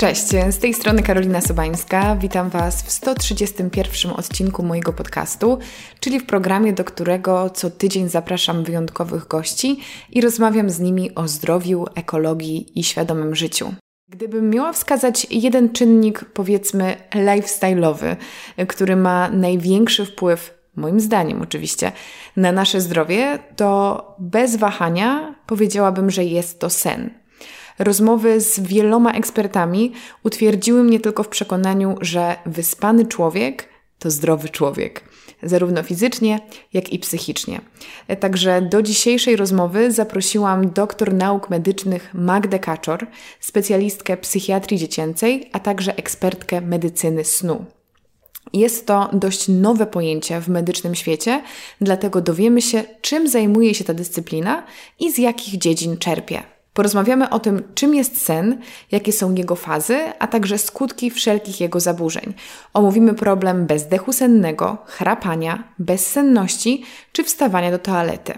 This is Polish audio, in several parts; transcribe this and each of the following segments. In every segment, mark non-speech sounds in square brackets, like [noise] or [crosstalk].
Cześć, z tej strony Karolina Sobańska. Witam Was w 131 odcinku mojego podcastu, czyli w programie, do którego co tydzień zapraszam wyjątkowych gości i rozmawiam z nimi o zdrowiu, ekologii i świadomym życiu. Gdybym miała wskazać jeden czynnik, powiedzmy lifestyle'owy, który ma największy wpływ, moim zdaniem oczywiście, na nasze zdrowie, to bez wahania powiedziałabym, że jest to sen. Rozmowy z wieloma ekspertami utwierdziły mnie tylko w przekonaniu, że wyspany człowiek to zdrowy człowiek, zarówno fizycznie, jak i psychicznie. Także do dzisiejszej rozmowy zaprosiłam doktor nauk medycznych Magdę Kaczor, specjalistkę psychiatrii dziecięcej, a także ekspertkę medycyny snu. Jest to dość nowe pojęcie w medycznym świecie, dlatego dowiemy się, czym zajmuje się ta dyscyplina i z jakich dziedzin czerpie. Porozmawiamy o tym, czym jest sen, jakie są jego fazy, a także skutki wszelkich jego zaburzeń. Omówimy problem bezdechu sennego, chrapania, bezsenności czy wstawania do toalety.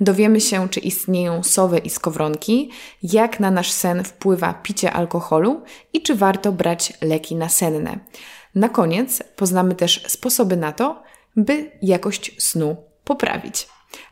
Dowiemy się, czy istnieją sowy i skowronki, jak na nasz sen wpływa picie alkoholu i czy warto brać leki nasenne. Na koniec poznamy też sposoby na to, by jakość snu poprawić.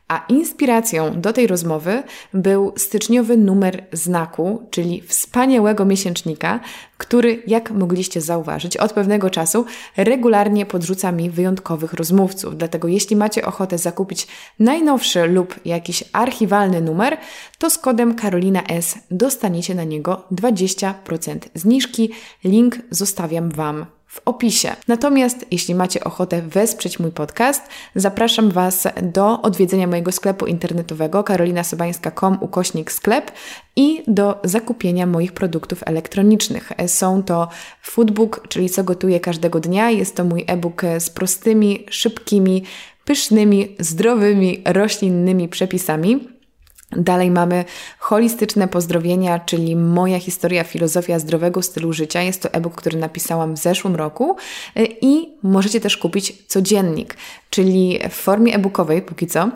A inspiracją do tej rozmowy był styczniowy numer znaku, czyli wspaniałego miesięcznika, który, jak mogliście zauważyć, od pewnego czasu regularnie podrzuca mi wyjątkowych rozmówców. Dlatego, jeśli macie ochotę zakupić najnowszy lub jakiś archiwalny numer, to z kodem Karolina S dostaniecie na niego 20% zniżki. Link zostawiam Wam w opisie. Natomiast jeśli macie ochotę wesprzeć mój podcast, zapraszam Was do odwiedzenia mojego sklepu internetowego karolinasobańska.com ukośnik sklep i do zakupienia moich produktów elektronicznych. Są to foodbook, czyli co gotuję każdego dnia. Jest to mój e-book z prostymi, szybkimi, pysznymi, zdrowymi, roślinnymi przepisami Dalej mamy holistyczne pozdrowienia, czyli moja historia, filozofia zdrowego stylu życia. Jest to e-book, który napisałam w zeszłym roku y, i możecie też kupić codziennik, czyli w formie e-bookowej póki co.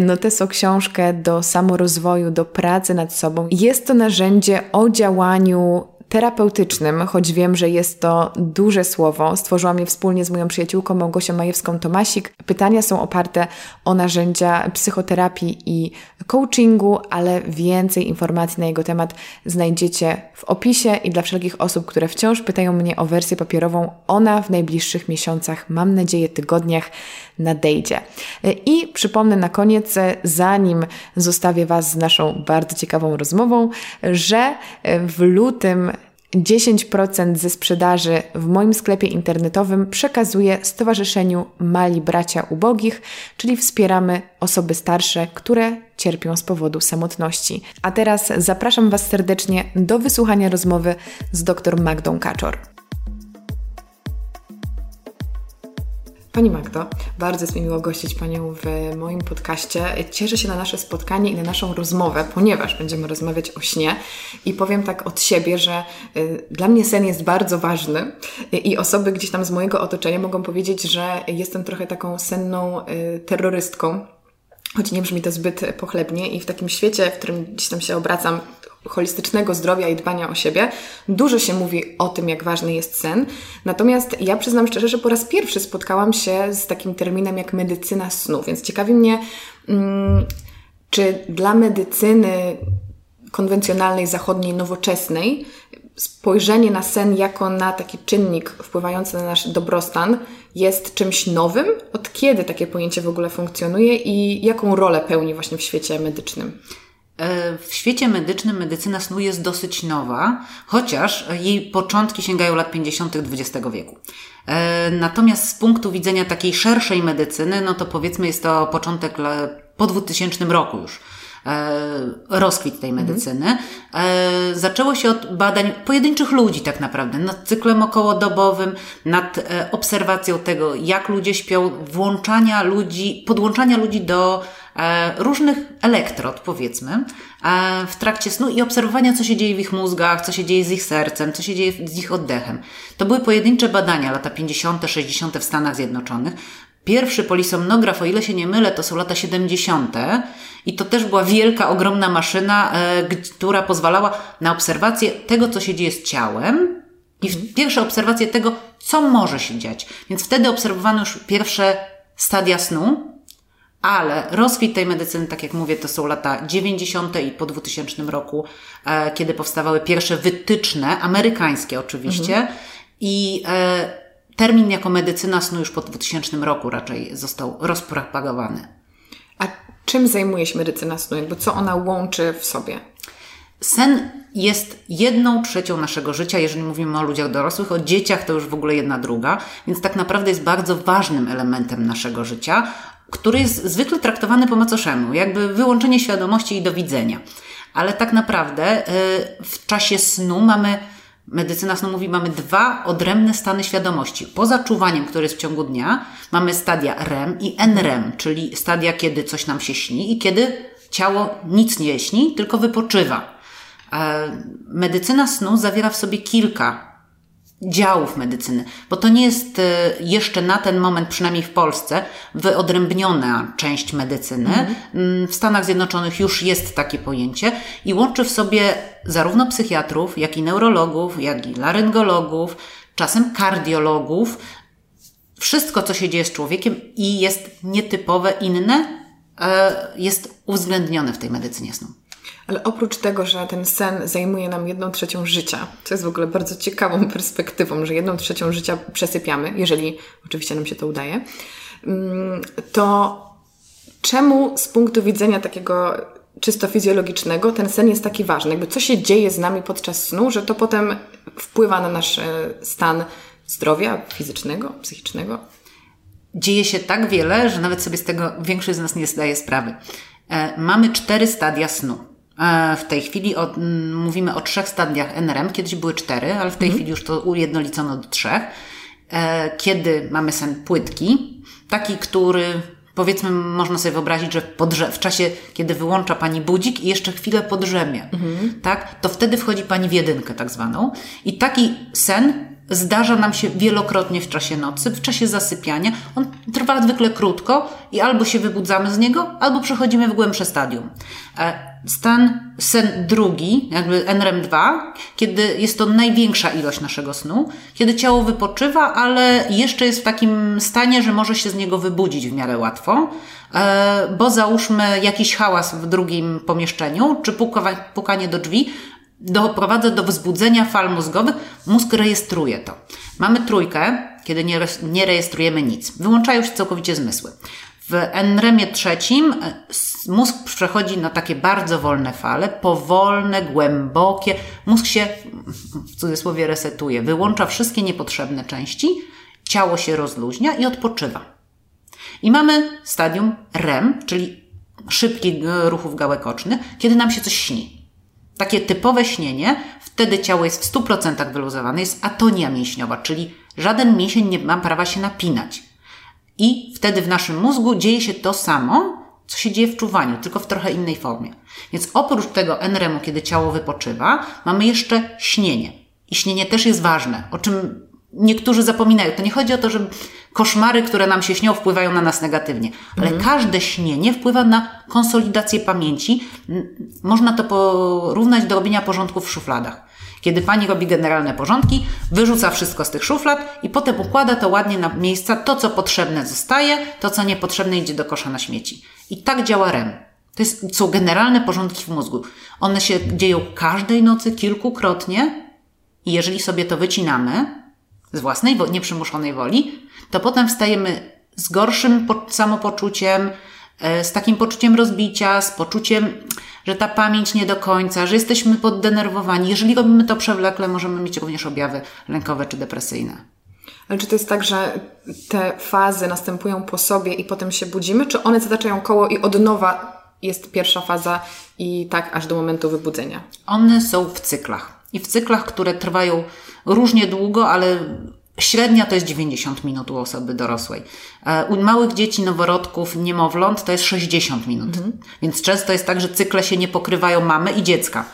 Noteso książkę do samorozwoju, do pracy nad sobą. Jest to narzędzie o działaniu terapeutycznym, choć wiem, że jest to duże słowo. Stworzyłam je wspólnie z moją przyjaciółką Małgosią Majewską-Tomasik. Pytania są oparte o narzędzia psychoterapii i coachingu, ale więcej informacji na jego temat znajdziecie w opisie i dla wszelkich osób, które wciąż pytają mnie o wersję papierową, ona w najbliższych miesiącach, mam nadzieję tygodniach, nadejdzie. I przypomnę na koniec, zanim zostawię Was z naszą bardzo ciekawą rozmową, że w lutym 10% ze sprzedaży w moim sklepie internetowym przekazuję Stowarzyszeniu Mali Bracia Ubogich, czyli wspieramy osoby starsze, które cierpią z powodu samotności. A teraz zapraszam Was serdecznie do wysłuchania rozmowy z dr Magdą Kaczor. Pani Magdo, bardzo jest mi miło gościć Panią w moim podcaście. Cieszę się na nasze spotkanie i na naszą rozmowę, ponieważ będziemy rozmawiać o śnie. I powiem tak od siebie, że y, dla mnie sen jest bardzo ważny. I osoby gdzieś tam z mojego otoczenia mogą powiedzieć, że jestem trochę taką senną y, terrorystką, choć nie brzmi to zbyt pochlebnie i w takim świecie, w którym gdzieś tam się obracam, holistycznego zdrowia i dbania o siebie, dużo się mówi o tym, jak ważny jest sen. Natomiast ja przyznam szczerze, że po raz pierwszy spotkałam się z takim terminem jak medycyna snu, więc ciekawi mnie, mm, czy dla medycyny konwencjonalnej, zachodniej, nowoczesnej, spojrzenie na sen jako na taki czynnik wpływający na nasz dobrostan jest czymś nowym? Od kiedy takie pojęcie w ogóle funkcjonuje i jaką rolę pełni właśnie w świecie medycznym? E, w świecie medycznym medycyna snu jest dosyć nowa, chociaż jej początki sięgają lat 50. XX wieku. E, natomiast z punktu widzenia takiej szerszej medycyny, no to powiedzmy jest to początek po 2000 roku już rozkwit tej mhm. medycyny. Zaczęło się od badań pojedynczych ludzi tak naprawdę, nad cyklem okołodobowym, nad obserwacją tego, jak ludzie śpią, włączania ludzi, podłączania ludzi do E, różnych elektrod, powiedzmy, e, w trakcie snu i obserwowania, co się dzieje w ich mózgach, co się dzieje z ich sercem, co się dzieje z ich oddechem. To były pojedyncze badania, lata 50., 60. w Stanach Zjednoczonych. Pierwszy polisomnograf, o ile się nie mylę, to są lata 70. I to też była wielka, ogromna maszyna, e, która pozwalała na obserwację tego, co się dzieje z ciałem, I pierwsze obserwacje tego, co może się dziać. Więc wtedy obserwowano już pierwsze stadia snu, ale rozkwit tej medycyny, tak jak mówię, to są lata 90. i po 2000 roku, e, kiedy powstawały pierwsze wytyczne, amerykańskie oczywiście, mhm. i e, termin jako medycyna snu już po 2000 roku raczej został rozpropagowany. A czym zajmuje się medycyna snu? Jakby co ona łączy w sobie? Sen jest jedną trzecią naszego życia, jeżeli mówimy o ludziach dorosłych, o dzieciach to już w ogóle jedna druga, więc tak naprawdę jest bardzo ważnym elementem naszego życia, który jest zwykle traktowany po macoszemu, jakby wyłączenie świadomości i do widzenia. Ale tak naprawdę y, w czasie snu mamy, medycyna snu mówi, mamy dwa odrębne stany świadomości. Poza czuwaniem, które jest w ciągu dnia, mamy stadia REM i NREM, czyli stadia, kiedy coś nam się śni i kiedy ciało nic nie śni, tylko wypoczywa. Medycyna snu zawiera w sobie kilka działów medycyny, bo to nie jest e, jeszcze na ten moment, przynajmniej w Polsce, wyodrębniona część medycyny. Mhm. W Stanach Zjednoczonych już jest takie pojęcie i łączy w sobie zarówno psychiatrów, jak i neurologów, jak i laryngologów, czasem kardiologów. Wszystko, co się dzieje z człowiekiem i jest nietypowe, inne, e, jest uwzględnione w tej medycynie snu. Ale oprócz tego, że ten sen zajmuje nam jedną trzecią życia, co jest w ogóle bardzo ciekawą [laughs] perspektywą, że jedną trzecią życia przesypiamy, jeżeli oczywiście nam się to udaje, mm, to czemu z punktu widzenia takiego czysto fizjologicznego ten sen jest taki ważny? Jakby co się dzieje z nami podczas snu, że to potem wpływa na nasz e, stan zdrowia fizycznego, psychicznego? Dzieje się tak wiele, że nawet sobie z tego większość z nas nie zdaje sprawy. E, mamy cztery stadia snu. E, w tej chwili o, mówimy o trzech stadiach NRM. Kiedyś były cztery, ale w tej mhm. chwili już to ujednolicono do trzech. E, kiedy mamy sen płytki, taki, który powiedzmy, można sobie wyobrazić, że podrze- w czasie, kiedy wyłącza Pani budzik i jeszcze chwilę podrzemie, mhm. tak, to wtedy wchodzi Pani w jedynkę tak zwaną. I taki sen zdarza nam się wielokrotnie w czasie nocy, w czasie zasypiania. On trwa zwykle krótko i albo się wybudzamy z niego, albo przechodzimy w głębsze stadium. Stan sen drugi, jakby NREM2, kiedy jest to największa ilość naszego snu, kiedy ciało wypoczywa, ale jeszcze jest w takim stanie, że może się z niego wybudzić w miarę łatwo, e, bo załóżmy jakiś hałas w drugim pomieszczeniu, czy pukanie do drzwi, doprowadza do wzbudzenia fal mózgowych, mózg rejestruje to. Mamy trójkę, kiedy nie rejestrujemy nic. Wyłączają się całkowicie zmysły. W NREMie trzecim e, mózg przechodzi na takie bardzo wolne fale, powolne, głębokie. Mózg się, w cudzysłowie, resetuje, wyłącza wszystkie niepotrzebne części, ciało się rozluźnia i odpoczywa. I mamy stadium REM, czyli szybkich ruchów gałek ocznych, kiedy nam się coś śni. Takie typowe śnienie, wtedy ciało jest w 100% wyluzowane, jest atonia mięśniowa, czyli żaden mięsień nie ma prawa się napinać. I wtedy w naszym mózgu dzieje się to samo, co się dzieje w czuwaniu, tylko w trochę innej formie. Więc oprócz tego NREM-u, kiedy ciało wypoczywa, mamy jeszcze śnienie. I śnienie też jest ważne, o czym niektórzy zapominają. To nie chodzi o to, że koszmary, które nam się śnią, wpływają na nas negatywnie, ale mhm. każde śnienie wpływa na konsolidację pamięci. Można to porównać do robienia porządków w szufladach. Kiedy pani robi generalne porządki, wyrzuca wszystko z tych szuflad i potem układa to ładnie na miejsca. To, co potrzebne, zostaje, to, co niepotrzebne, idzie do kosza na śmieci. I tak działa REM. To jest, są generalne porządki w mózgu. One się dzieją każdej nocy kilkukrotnie i jeżeli sobie to wycinamy z własnej, nieprzymuszonej woli, to potem wstajemy z gorszym samopoczuciem, e, z takim poczuciem rozbicia, z poczuciem że ta pamięć nie do końca, że jesteśmy poddenerwowani. Jeżeli robimy to przewlekle, możemy mieć również objawy lękowe czy depresyjne. Ale czy to jest tak, że te fazy następują po sobie i potem się budzimy, czy one zataczają koło i od nowa jest pierwsza faza i tak aż do momentu wybudzenia? One są w cyklach. I w cyklach, które trwają różnie długo, ale Średnia to jest 90 minut u osoby dorosłej. E, u małych dzieci, noworodków, niemowląt to jest 60 minut. Mhm. Więc często jest tak, że cykle się nie pokrywają mamy i dziecka.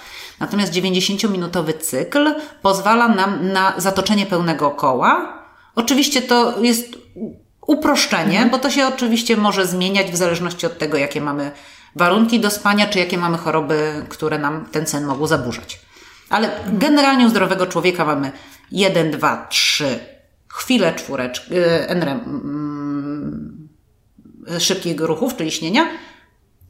Natomiast 90-minutowy cykl pozwala nam na zatoczenie pełnego koła. Oczywiście to jest uproszczenie, mhm. bo to się oczywiście może zmieniać w zależności od tego, jakie mamy warunki do spania, czy jakie mamy choroby, które nam ten sen mogą zaburzać. Ale generalnie u zdrowego człowieka mamy 1, 2, 3, chwilę czwóreczki, NREM, mm, szybkich ruchów, czyli śnienia.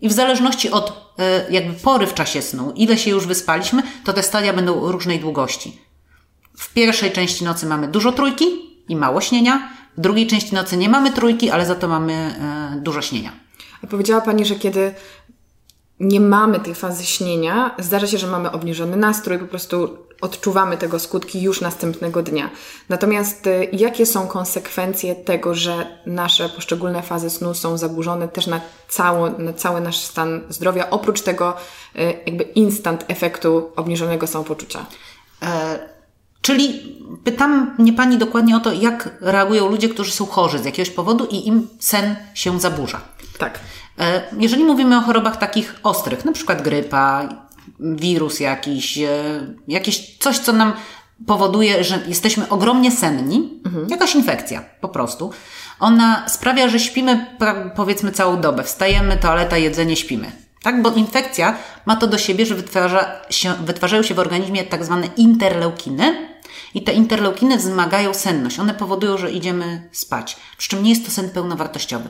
I w zależności od e, jakby pory w czasie snu, ile się już wyspaliśmy, to te stadia będą różnej długości. W pierwszej części nocy mamy dużo trójki i mało śnienia. W drugiej części nocy nie mamy trójki, ale za to mamy e, dużo śnienia. A powiedziała Pani, że kiedy nie mamy tej fazy śnienia, zdarza się, że mamy obniżony nastrój, po prostu odczuwamy tego skutki już następnego dnia. Natomiast y, jakie są konsekwencje tego, że nasze poszczególne fazy snu są zaburzone też na, cało, na cały nasz stan zdrowia, oprócz tego y, jakby instant efektu obniżonego samopoczucia? E, czyli pytam mnie Pani dokładnie o to, jak reagują ludzie, którzy są chorzy z jakiegoś powodu i im sen się zaburza. Tak. E, jeżeli mówimy o chorobach takich ostrych, na przykład grypa, wirus jakiś, e, jakieś coś, co nam powoduje, że jesteśmy ogromnie senni, mhm. jakaś infekcja po prostu. Ona sprawia, że śpimy powiedzmy całą dobę. Wstajemy, toaleta, jedzenie, śpimy. Tak, bo infekcja ma to do siebie, że wytwarza się, wytwarzają się w organizmie tak zwane interleukiny, i te interleukiny wzmagają senność. One powodują, że idziemy spać. Przy czym nie jest to sen pełnowartościowy.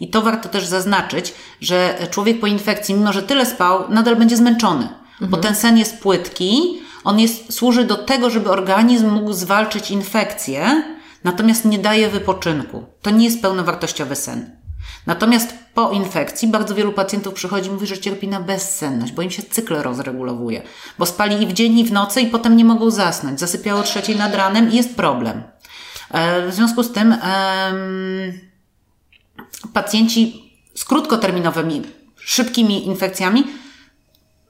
I to warto też zaznaczyć, że człowiek po infekcji, mimo że tyle spał, nadal będzie zmęczony. Mhm. Bo ten sen jest płytki, on jest, służy do tego, żeby organizm mógł zwalczyć infekcję, natomiast nie daje wypoczynku. To nie jest pełnowartościowy sen. Natomiast po infekcji bardzo wielu pacjentów przychodzi i mówi, że cierpi na bezsenność, bo im się cykl rozregulowuje, bo spali i w dzień, i w nocy i potem nie mogą zasnąć. Zasypiało trzeciej nad ranem i jest problem. E, w związku z tym pacjenci z krótkoterminowymi, szybkimi infekcjami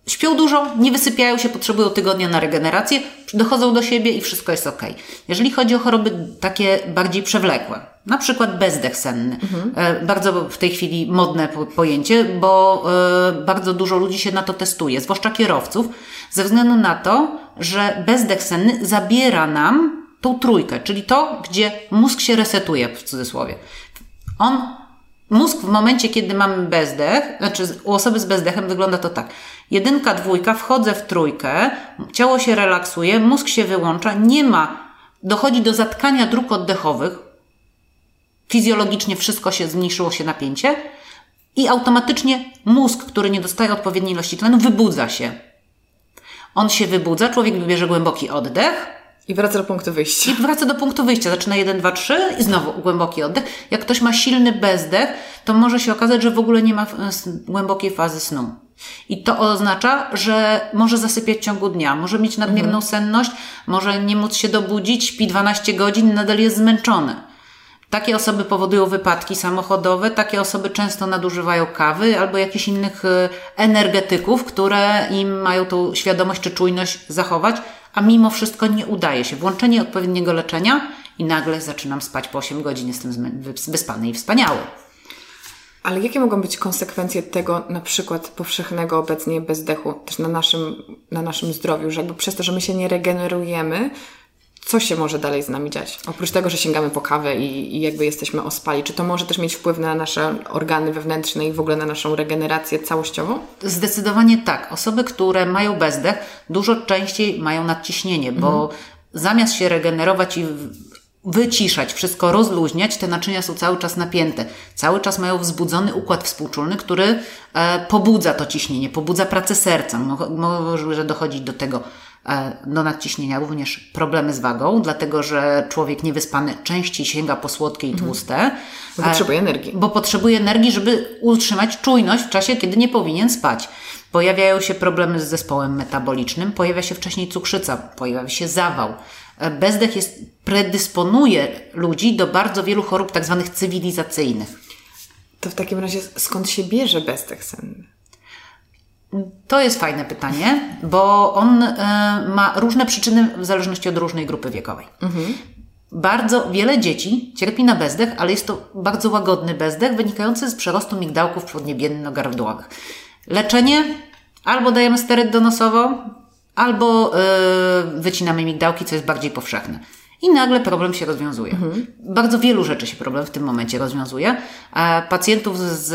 śpią dużo, nie wysypiają się, potrzebują tygodnia na regenerację, dochodzą do siebie i wszystko jest ok. Jeżeli chodzi o choroby takie bardziej przewlekłe, na przykład bezdech senny, mhm. bardzo w tej chwili modne pojęcie, bo e, bardzo dużo ludzi się na to testuje, zwłaszcza kierowców, ze względu na to, że bezdech senny zabiera nam tą trójkę, czyli to, gdzie mózg się resetuje w cudzysłowie. On Mózg w momencie, kiedy mamy bezdech, znaczy u osoby z bezdechem wygląda to tak. Jedynka, dwójka, wchodzę w trójkę, ciało się relaksuje, mózg się wyłącza, nie ma, dochodzi do zatkania dróg oddechowych, fizjologicznie wszystko się, zmniejszyło się napięcie i automatycznie mózg, który nie dostaje odpowiedniej ilości tlenu, wybudza się. On się wybudza, człowiek bierze głęboki oddech, i wraca do punktu wyjścia. I wraca do punktu wyjścia. Zaczyna 1, 2, 3 i znowu głęboki oddech. Jak ktoś ma silny bezdech, to może się okazać, że w ogóle nie ma głębokiej fazy snu. I to oznacza, że może zasypiać w ciągu dnia, może mieć nadmierną mhm. senność, może nie móc się dobudzić, śpi 12 godzin, nadal jest zmęczony. Takie osoby powodują wypadki samochodowe, takie osoby często nadużywają kawy albo jakichś innych y, energetyków, które im mają tą świadomość czy czujność zachować, a mimo wszystko nie udaje się. Włączenie odpowiedniego leczenia i nagle zaczynam spać po 8 godzin, jestem wyspany i wspaniały. Ale jakie mogą być konsekwencje tego na przykład powszechnego obecnie bezdechu też na naszym, na naszym zdrowiu, że jakby przez to, że my się nie regenerujemy, co się może dalej z nami dziać? Oprócz tego, że sięgamy po kawę i, i, jakby jesteśmy ospali, czy to może też mieć wpływ na nasze organy wewnętrzne i w ogóle na naszą regenerację całościową? Zdecydowanie tak. Osoby, które mają bezdech, dużo częściej mają nadciśnienie, bo mhm. zamiast się regenerować i wyciszać, wszystko rozluźniać, te naczynia są cały czas napięte. Cały czas mają wzbudzony układ współczulny, który e, pobudza to ciśnienie, pobudza pracę serca. Może dochodzić do tego do nadciśnienia, również problemy z wagą, dlatego że człowiek niewyspany częściej sięga po słodkie i mhm. tłuste. Bo potrzebuje energii. Bo potrzebuje energii, żeby utrzymać czujność w czasie, kiedy nie powinien spać. Pojawiają się problemy z zespołem metabolicznym, pojawia się wcześniej cukrzyca, pojawia się zawał. E, bezdech jest, predysponuje ludzi do bardzo wielu chorób tak zwanych cywilizacyjnych. To w takim razie skąd się bierze bezdech senny? To jest fajne pytanie, bo on y, ma różne przyczyny w zależności od różnej grupy wiekowej. Mhm. Bardzo wiele dzieci cierpi na bezdech, ale jest to bardzo łagodny bezdech wynikający z przerostu migdałków podniebienno-gardłowych. Leczenie albo dajemy steryt donosowo, albo y, wycinamy migdałki, co jest bardziej powszechne. I nagle problem się rozwiązuje. Mhm. Bardzo wielu rzeczy się problem w tym momencie rozwiązuje. A pacjentów z,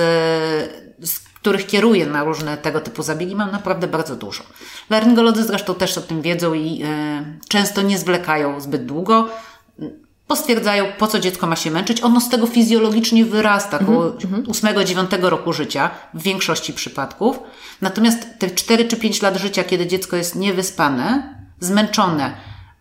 z których kieruję na różne tego typu zabiegi, mam naprawdę bardzo dużo. Laryngolodzy zresztą też o tym wiedzą i e, często nie zwlekają zbyt długo. Postwierdzają, po co dziecko ma się męczyć. Ono z tego fizjologicznie wyrasta około mm 8-9 roku życia w większości przypadków. Natomiast te 4 czy 5 lat życia, kiedy dziecko jest niewyspane, zmęczone,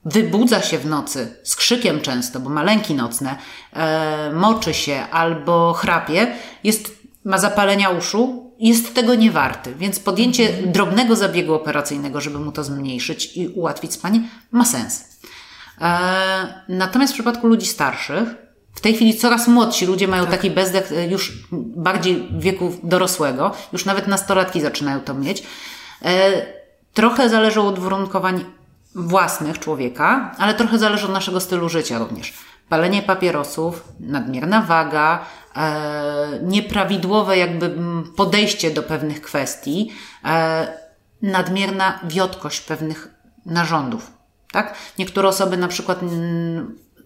wybudza się w nocy z krzykiem często, bo ma lęki nocne, e, moczy się albo chrapie, jest, ma zapalenia uszu, jest tego nie warty. Więc podjęcie drobnego zabiegu operacyjnego, żeby mu to zmniejszyć i ułatwić spanie, ma sens. E, natomiast w przypadku ludzi starszych, w tej chwili coraz młodsi ludzie mają tak. taki bezdech e, już bardziej wieku dorosłego, już nawet nastolatki zaczynają to mieć. E, trochę zależy od uwarunkowań własnych człowieka, ale trochę zależy od naszego stylu życia również. Palenie papierosów, nadmierna waga, e, nieprawidłowe jakby podejście do pewnych kwestii, e, nadmierna wiotkość pewnych narządów. Tak? Niektóre osoby na przykład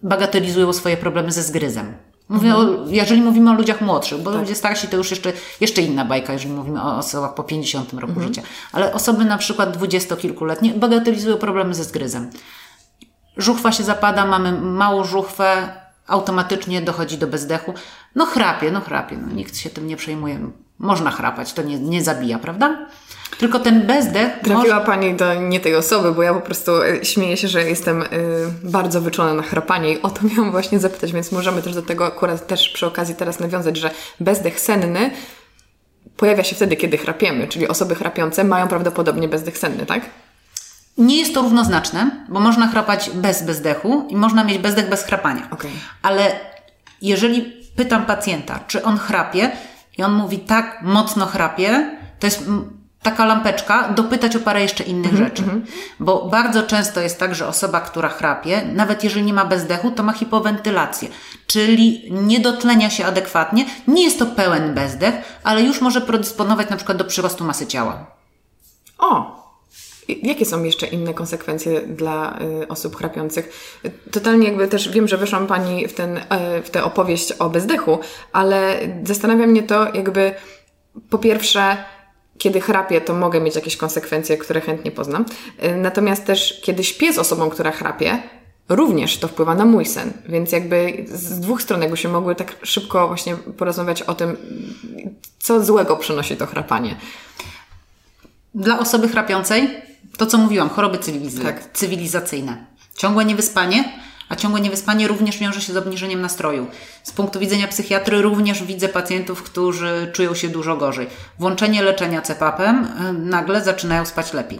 bagatelizują swoje problemy ze zgryzem. Mówię mhm. o, jeżeli mówimy o ludziach młodszych, bo tak. ludzie starsi to już jeszcze, jeszcze inna bajka, jeżeli mówimy o osobach po 50 roku mhm. życia. Ale osoby na przykład dwudziestokilkuletnie bagatelizują problemy ze zgryzem. Żuchwa się zapada, mamy małą żuchwę, automatycznie dochodzi do bezdechu. No chrapie, no chrapie, no nikt się tym nie przejmuje. Można chrapać, to nie, nie zabija, prawda? Tylko ten bezdech. Trafiła może... Pani do nie tej osoby, bo ja po prostu e, śmieję się, że jestem y, bardzo wyczulona na chrapanie i o to [laughs] miałam właśnie zapytać, więc możemy też do tego akurat też przy okazji teraz nawiązać, że bezdech senny pojawia się wtedy, kiedy chrapiemy, czyli osoby chrapiące mają prawdopodobnie bezdech senny, tak? Nie jest to równoznaczne, bo można chrapać bez bezdechu i można mieć bezdech bez chrapania. Okay. Ale jeżeli pytam pacjenta, czy on chrapie i on mówi tak, mocno chrapie, to jest taka lampeczka, dopytać o parę jeszcze innych mm -hmm, rzeczy. Mm -hmm. Bo bardzo często jest tak, że osoba, która chrapie, nawet jeżeli nie ma bezdechu, to ma hipowentylację, czyli nie dotlenia się adekwatnie. Nie jest to pełen bezdech, ale już może predysponować na przykład do przyrostu masy ciała. O! Jakie są jeszcze inne konsekwencje dla y, osób chrapiących? Totalnie jakby też wiem, że wyszłam Pani w, ten, y, w tę opowieść o bezdechu, ale zastanawia mnie to jakby po pierwsze, kiedy chrapię, to mogę mieć jakieś konsekwencje, które chętnie poznam. Y, natomiast też, kiedy śpię z osobą, która chrapie, również to wpływa na mój sen. Więc jakby z dwóch stron jakby się mogły tak szybko właśnie porozmawiać o tym, co złego przynosi to chrapanie. Dla osoby chrapiącej, to co mówiłam, choroby cywiliz- tak. cywilizacyjne. Ciągłe niewyspanie, a ciągłe niewyspanie również wiąże się z obniżeniem nastroju. Z punktu widzenia psychiatry również widzę pacjentów, którzy czują się dużo gorzej. Włączenie leczenia CPAP-em y, nagle zaczynają spać lepiej.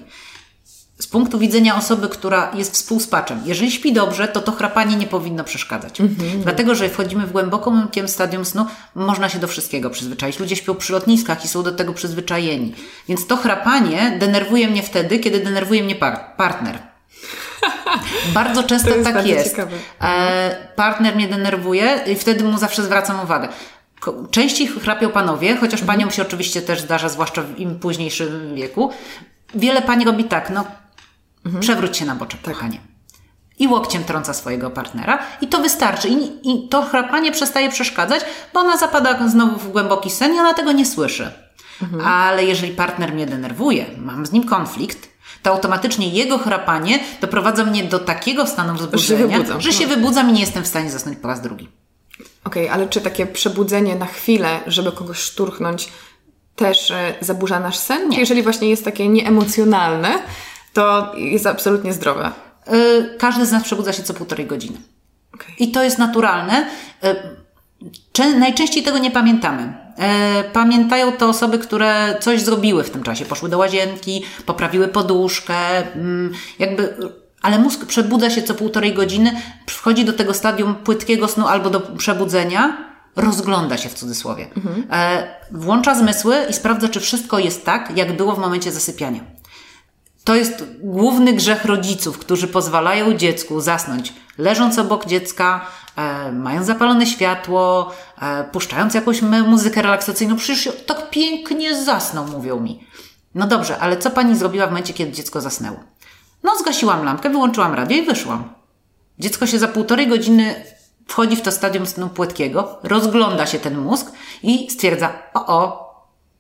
Z punktu widzenia osoby, która jest współspaczem, jeżeli śpi dobrze, to to chrapanie nie powinno przeszkadzać. Mhm. Dlatego, że wchodzimy w głęboką stadium snu, można się do wszystkiego przyzwyczaić. Ludzie śpią przy lotniskach i są do tego przyzwyczajeni. Więc to chrapanie denerwuje mnie wtedy, kiedy denerwuje mnie par partner. [laughs] Bardzo często jest tak bardzo jest. E, partner mnie denerwuje i wtedy mu zawsze zwracam uwagę. Częściej chrapią panowie, chociaż mhm. paniom się oczywiście też zdarza, zwłaszcza w im późniejszym wieku. Wiele pani robi tak, no mhm. przewróć się na boczek, tak. kochanie. I łokciem trąca swojego partnera i to wystarczy. I, I to chrapanie przestaje przeszkadzać, bo ona zapada znowu w głęboki sen i ona tego nie słyszy. Mhm. Ale jeżeli partner mnie denerwuje, mam z nim konflikt, to automatycznie jego chrapanie doprowadza mnie do takiego stanu wzbudzenia, że się, że się wybudzam i nie jestem w stanie zasnąć po raz drugi. Okej, okay, ale czy takie przebudzenie na chwilę, żeby kogoś szturchnąć, też e, zaburza nasz sen? Nie. Jeżeli właśnie jest takie nieemocjonalne, to jest absolutnie zdrowe. Yy, każdy z nas przebudza się co półtorej godziny. Okay. I to jest naturalne. Yy, najczęściej tego nie pamiętamy. E, pamiętają to osoby, które coś zrobiły w tym czasie. Poszły do łazienki, poprawiły poduszkę, mm, jakby ale mózg przebudza się co półtorej godziny, wchodzi do tego stadium płytkiego snu albo do przebudzenia, rozgląda się w cudzysłowie. Mhm. E, włącza zmysły i sprawdza, czy wszystko jest tak, jak było w momencie zasypiania. To jest główny grzech rodziców, którzy pozwalają dziecku zasnąć leżąc obok dziecka, e, mając zapalone światło, e, puszczając jakąś muzykę relaksacyjną. Przecież tak pięknie zasnął, mówią mi. No dobrze, ale co pani zrobiła w momencie, kiedy dziecko zasnęło? No, zgasiłam lampkę, wyłączyłam radio i wyszłam. Dziecko się za półtorej godziny wchodzi w to stadium snu płytkiego, rozgląda się ten mózg i stwierdza, o, o,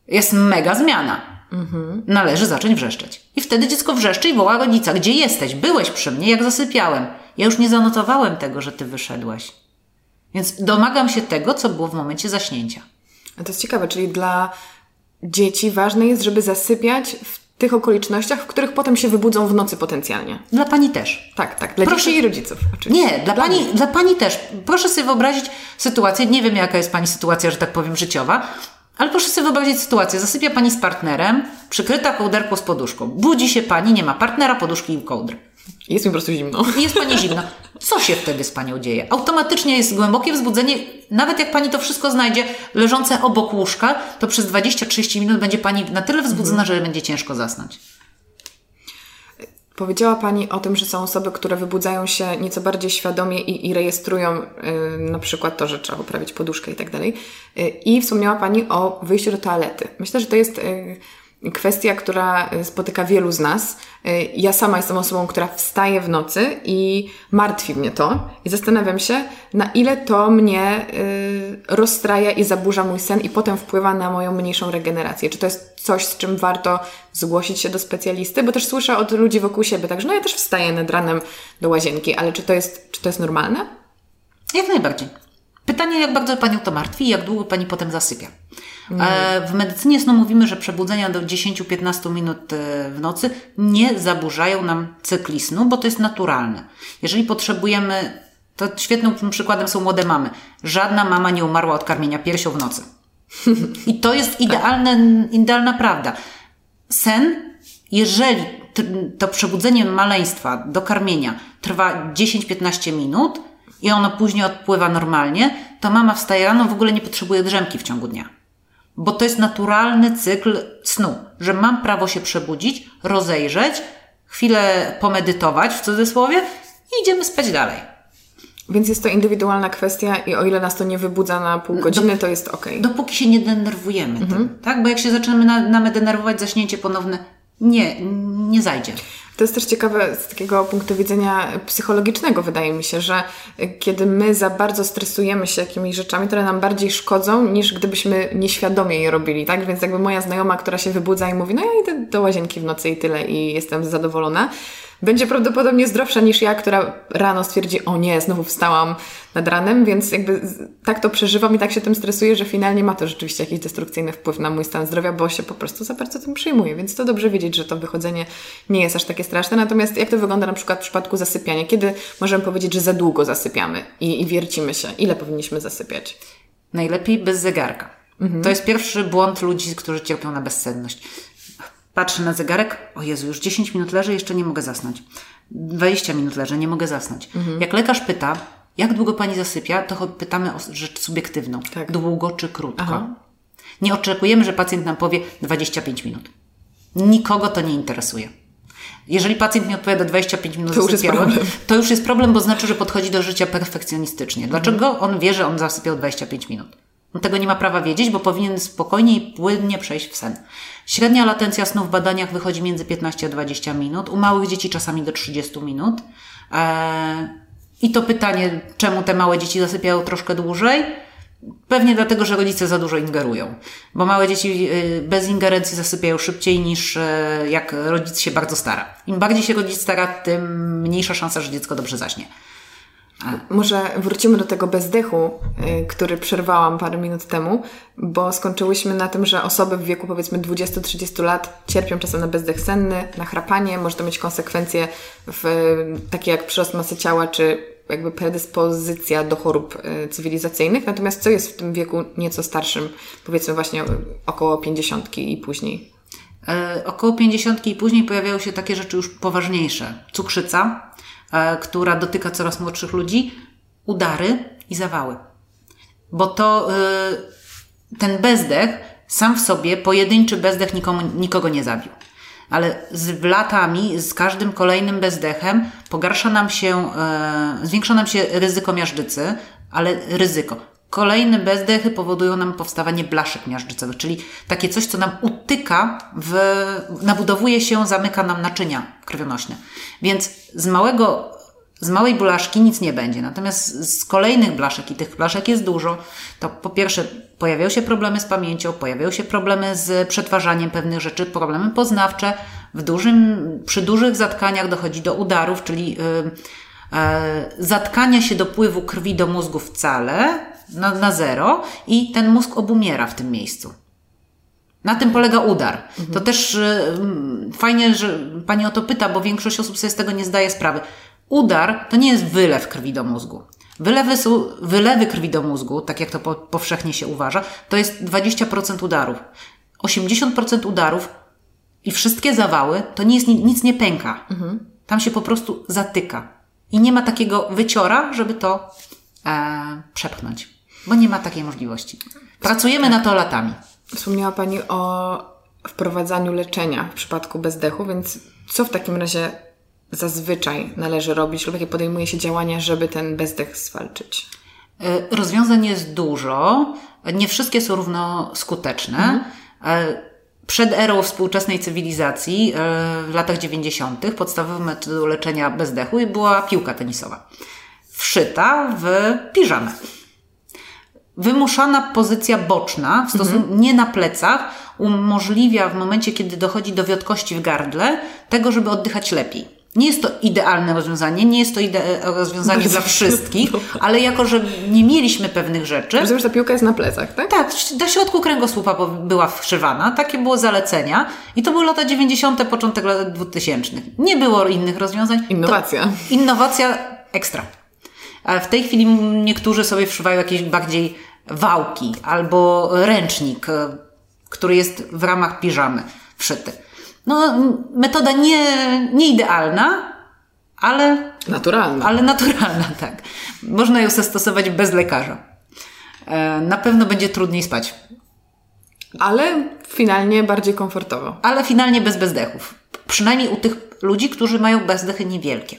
Jest mega zmiana. Mhm. Należy zacząć wrzeszczeć. I wtedy dziecko wrzeszczy i woła rodzica. Gdzie jesteś? Byłeś przy mnie, jak zasypiałem. Ja już nie zanotowałem tego, że ty wyszedłeś. Więc domagam się tego, co było w momencie zaśnięcia. A to jest ciekawe, czyli dla dzieci ważne jest, żeby zasypiać w tych okolicznościach, w których potem się wybudzą w nocy potencjalnie. Dla pani też. Tak, tak. Dla Proszę... dzieci i rodziców. Oczywiście. Nie, dla, dla pani, dla pani też. Proszę sobie wyobrazić sytuację, nie wiem jaka jest pani sytuacja, że tak powiem, życiowa, ale proszę sobie wyobrazić sytuację. Zasypia pani z partnerem, przykryta kołderką z poduszką. Budzi się pani, nie ma partnera, poduszki i kołdry. Jest mi po prostu zimno. [laughs] Jest pani zimno. Co się wtedy z panią dzieje? Automatycznie jest głębokie wzbudzenie. Nawet jak pani to wszystko znajdzie leżące obok łóżka, to przez 20-30 minut będzie pani na tyle wzbudzona, mhm. że będzie ciężko zasnąć. Powiedziała Pani o tym, że są osoby, które wybudzają się nieco bardziej świadomie i, i rejestrują y, na przykład to, że trzeba poprawić poduszkę i tak dalej. Y, I wspomniała Pani o wyjściu do toalety. Myślę, że to jest y, kwestia, która y, spotyka wielu z nas. Y, ja sama jestem osobą, która wstaje w nocy i martwi mnie to i zastanawiam się, na ile to mnie y, rozstraja i zaburza mój sen i potem wpływa na moją mniejszą regenerację. Czy to jest coś, z czym warto zgłosić się do specjalisty? Bo też słyszę od ludzi wokół siebie, także no ja też wstaję nad ranem do łazienki, ale czy to jest, czy to jest normalne? Jak najbardziej. Pytanie, jak bardzo Panią to martwi i jak długo Pani potem zasypia. E, w medycynie snu mówimy, że przebudzenia do 10-15 minut e, w nocy nie zaburzają nam cykli snu, bo to jest naturalne. Jeżeli potrzebujemy, to świetnym przykładem są młode mamy. Żadna mama nie umarła od karmienia piersią w nocy. [laughs] I to jest idealne, idealna prawda. Sen, jeżeli to przebudzenie maleństwa do karmienia trwa 10-15 minut i ono później odpływa normalnie, to mama wstaje rano, w ogóle nie potrzebuje drzemki w ciągu dnia bo to jest naturalny cykl snu, że mam prawo się przebudzić, rozejrzeć, chwilę pomedytować w cudzysłowie i idziemy spać dalej. Więc jest to indywidualna kwestia i o ile nas to nie wybudza na pół godziny, to jest ok. Dopóki się nie denerwujemy mhm. tym, tak? Bo jak się zaczynamy na, namy denerwować, zaśnięcie ponowne, nie, nie zajdzie. To jest też ciekawe z takiego punktu widzenia psychologicznego, wydaje mi się, że kiedy my za bardzo stresujemy się jakimiś rzeczami, które nam bardziej szkodzą, niż gdybyśmy nieświadomie je robili, tak? Więc jakby moja znajoma, która się wybudza i mówi, no ja idę do łazienki w nocy i tyle i jestem zadowolona, będzie prawdopodobnie zdrowsza niż ja, która rano stwierdzi, o nie, znowu wstałam nad ranem, więc jakby tak to przeżywam i tak się tym stresuję, że finalnie ma to rzeczywiście jakiś destrukcyjny wpływ na mój stan zdrowia, bo się po prostu za bardzo tym przyjmuję, więc to dobrze wiedzieć, że to wychodzenie nie jest aż takie straszne. Natomiast jak to wygląda na przykład w przypadku zasypiania? Kiedy możemy powiedzieć, że za długo zasypiamy i, i wiercimy się? Ile powinniśmy zasypiać? Najlepiej bez zegarka. Mhm. To jest pierwszy błąd ludzi, którzy cierpią na bezsenność. Patrzę na zegarek, o Jezu, już 10 minut leżę, jeszcze nie mogę zasnąć. 20 minut leżę, nie mogę zasnąć. Mhm. Jak lekarz pyta, jak długo pani zasypia, to pytamy o rzecz subiektywną. Tak. Długo czy krótko. Aha. Nie oczekujemy, że pacjent nam powie 25 minut. Nikogo to nie interesuje. Jeżeli pacjent nie odpowiada 25 minut to już, jest problem. to już jest problem, bo znaczy, że podchodzi do życia perfekcjonistycznie. Dlaczego mhm. on wie, że on zasypiał 25 minut? On tego nie ma prawa wiedzieć, bo powinien spokojnie i płynnie przejść w sen. Średnia latencja snu w badaniach wychodzi między 15 a 20 minut, u małych dzieci czasami do 30 minut. Eee, I to pytanie, czemu te małe dzieci zasypiają troszkę dłużej? Pewnie dlatego, że rodzice za dużo ingerują, bo małe dzieci y, bez ingerencji zasypiają szybciej niż y, jak rodzic się bardzo stara. Im bardziej się rodzic stara, tym mniejsza szansa, że dziecko dobrze zaśnie. Może wrócimy do tego bezdechu, y, który przerwałam parę minut temu, bo skończyłyśmy na tym, że osoby w wieku powiedzmy 20-30 lat cierpią czasem na bezdech senny, na chrapanie, może to mieć konsekwencje w, takie jak przyrost masy ciała, czy jakby predyspozycja do chorób y, cywilizacyjnych. Natomiast co jest w tym wieku nieco starszym, powiedzmy właśnie około 50 i później? E, około 50 i później pojawiają się takie rzeczy już poważniejsze. Cukrzyca, E, która dotyka coraz młodszych ludzi, udary i zawały. Bo to e, ten bezdech sam w sobie, pojedynczy bezdech nikomu, nikogo nie zabił. Ale z latami, z każdym kolejnym bezdechem pogarsza nam się, e, zwiększa nam się ryzyko miażdżycy, ale ryzyko. Kolejne bezdechy powodują nam powstawanie blaszek miażdżycowych, czyli takie coś, co nam utyka, w, nabudowuje się, zamyka nam naczynia krwionośne. Więc z małego, z małej blaszki nic nie będzie. Natomiast z kolejnych blaszek, i tych blaszek jest dużo, to po pierwsze pojawiają się problemy z pamięcią, pojawiają się problemy z przetwarzaniem pewnych rzeczy, problemy poznawcze. W dużym, przy dużych zatkaniach dochodzi do udarów, czyli yy, yy, zatkania się dopływu krwi do mózgu wcale, na, na zero, i ten mózg obumiera w tym miejscu. Na tym polega udar. Mhm. To też y, fajnie, że Pani o to pyta, bo większość osób sobie z tego nie zdaje sprawy. Udar to nie jest wylew krwi do mózgu. Wylewy, wylewy krwi do mózgu, tak jak to po, powszechnie się uważa, to jest 20% udarów. 80% udarów i wszystkie zawały to nie jest, nic nie pęka. Mhm. Tam się po prostu zatyka. I nie ma takiego wyciora, żeby to e, przepchnąć. Bo nie ma takiej możliwości. Pracujemy na to latami. Wspomniała Pani o wprowadzaniu leczenia w przypadku bezdechu, więc co w takim razie zazwyczaj należy robić lub jakie podejmuje się działania, żeby ten bezdech zwalczyć? E, rozwiązań jest dużo. Nie wszystkie są równo skuteczne. Mhm. E, przed erą współczesnej cywilizacji, e, w latach 90., podstawową metodą leczenia bezdechu była piłka tenisowa. Wszyta w piżamę wymuszana pozycja boczna, w stosunku mhm. nie na plecach, umożliwia w momencie, kiedy dochodzi do wiotkości w gardle, tego, żeby oddychać lepiej. Nie jest to idealne rozwiązanie, nie jest to rozwiązanie dla wszystkich, [laughs] ale jako, że nie mieliśmy pewnych rzeczy. Rozumiem, że ta piłka jest na plecach, tak? Tak, do środku kręgosłupa była wszywana, takie było zalecenia i to były lata 90., początek lat 2000. Nie było innych rozwiązań. Innowacja. To innowacja ekstra. W tej chwili niektórzy sobie wszywają jakieś bardziej wałki albo ręcznik, e, który jest w ramach piżamy wszyty. No, metoda nie, nie idealna, ale. Naturalna. Ale naturalna, [laughs] tak. Można ją zastosować bez lekarza. E, na pewno będzie trudniej spać. Ale finalnie bardziej komfortowo. Ale finalnie bez bezdechów. Przynajmniej u tych ludzi, którzy mają bezdechy niewielkie.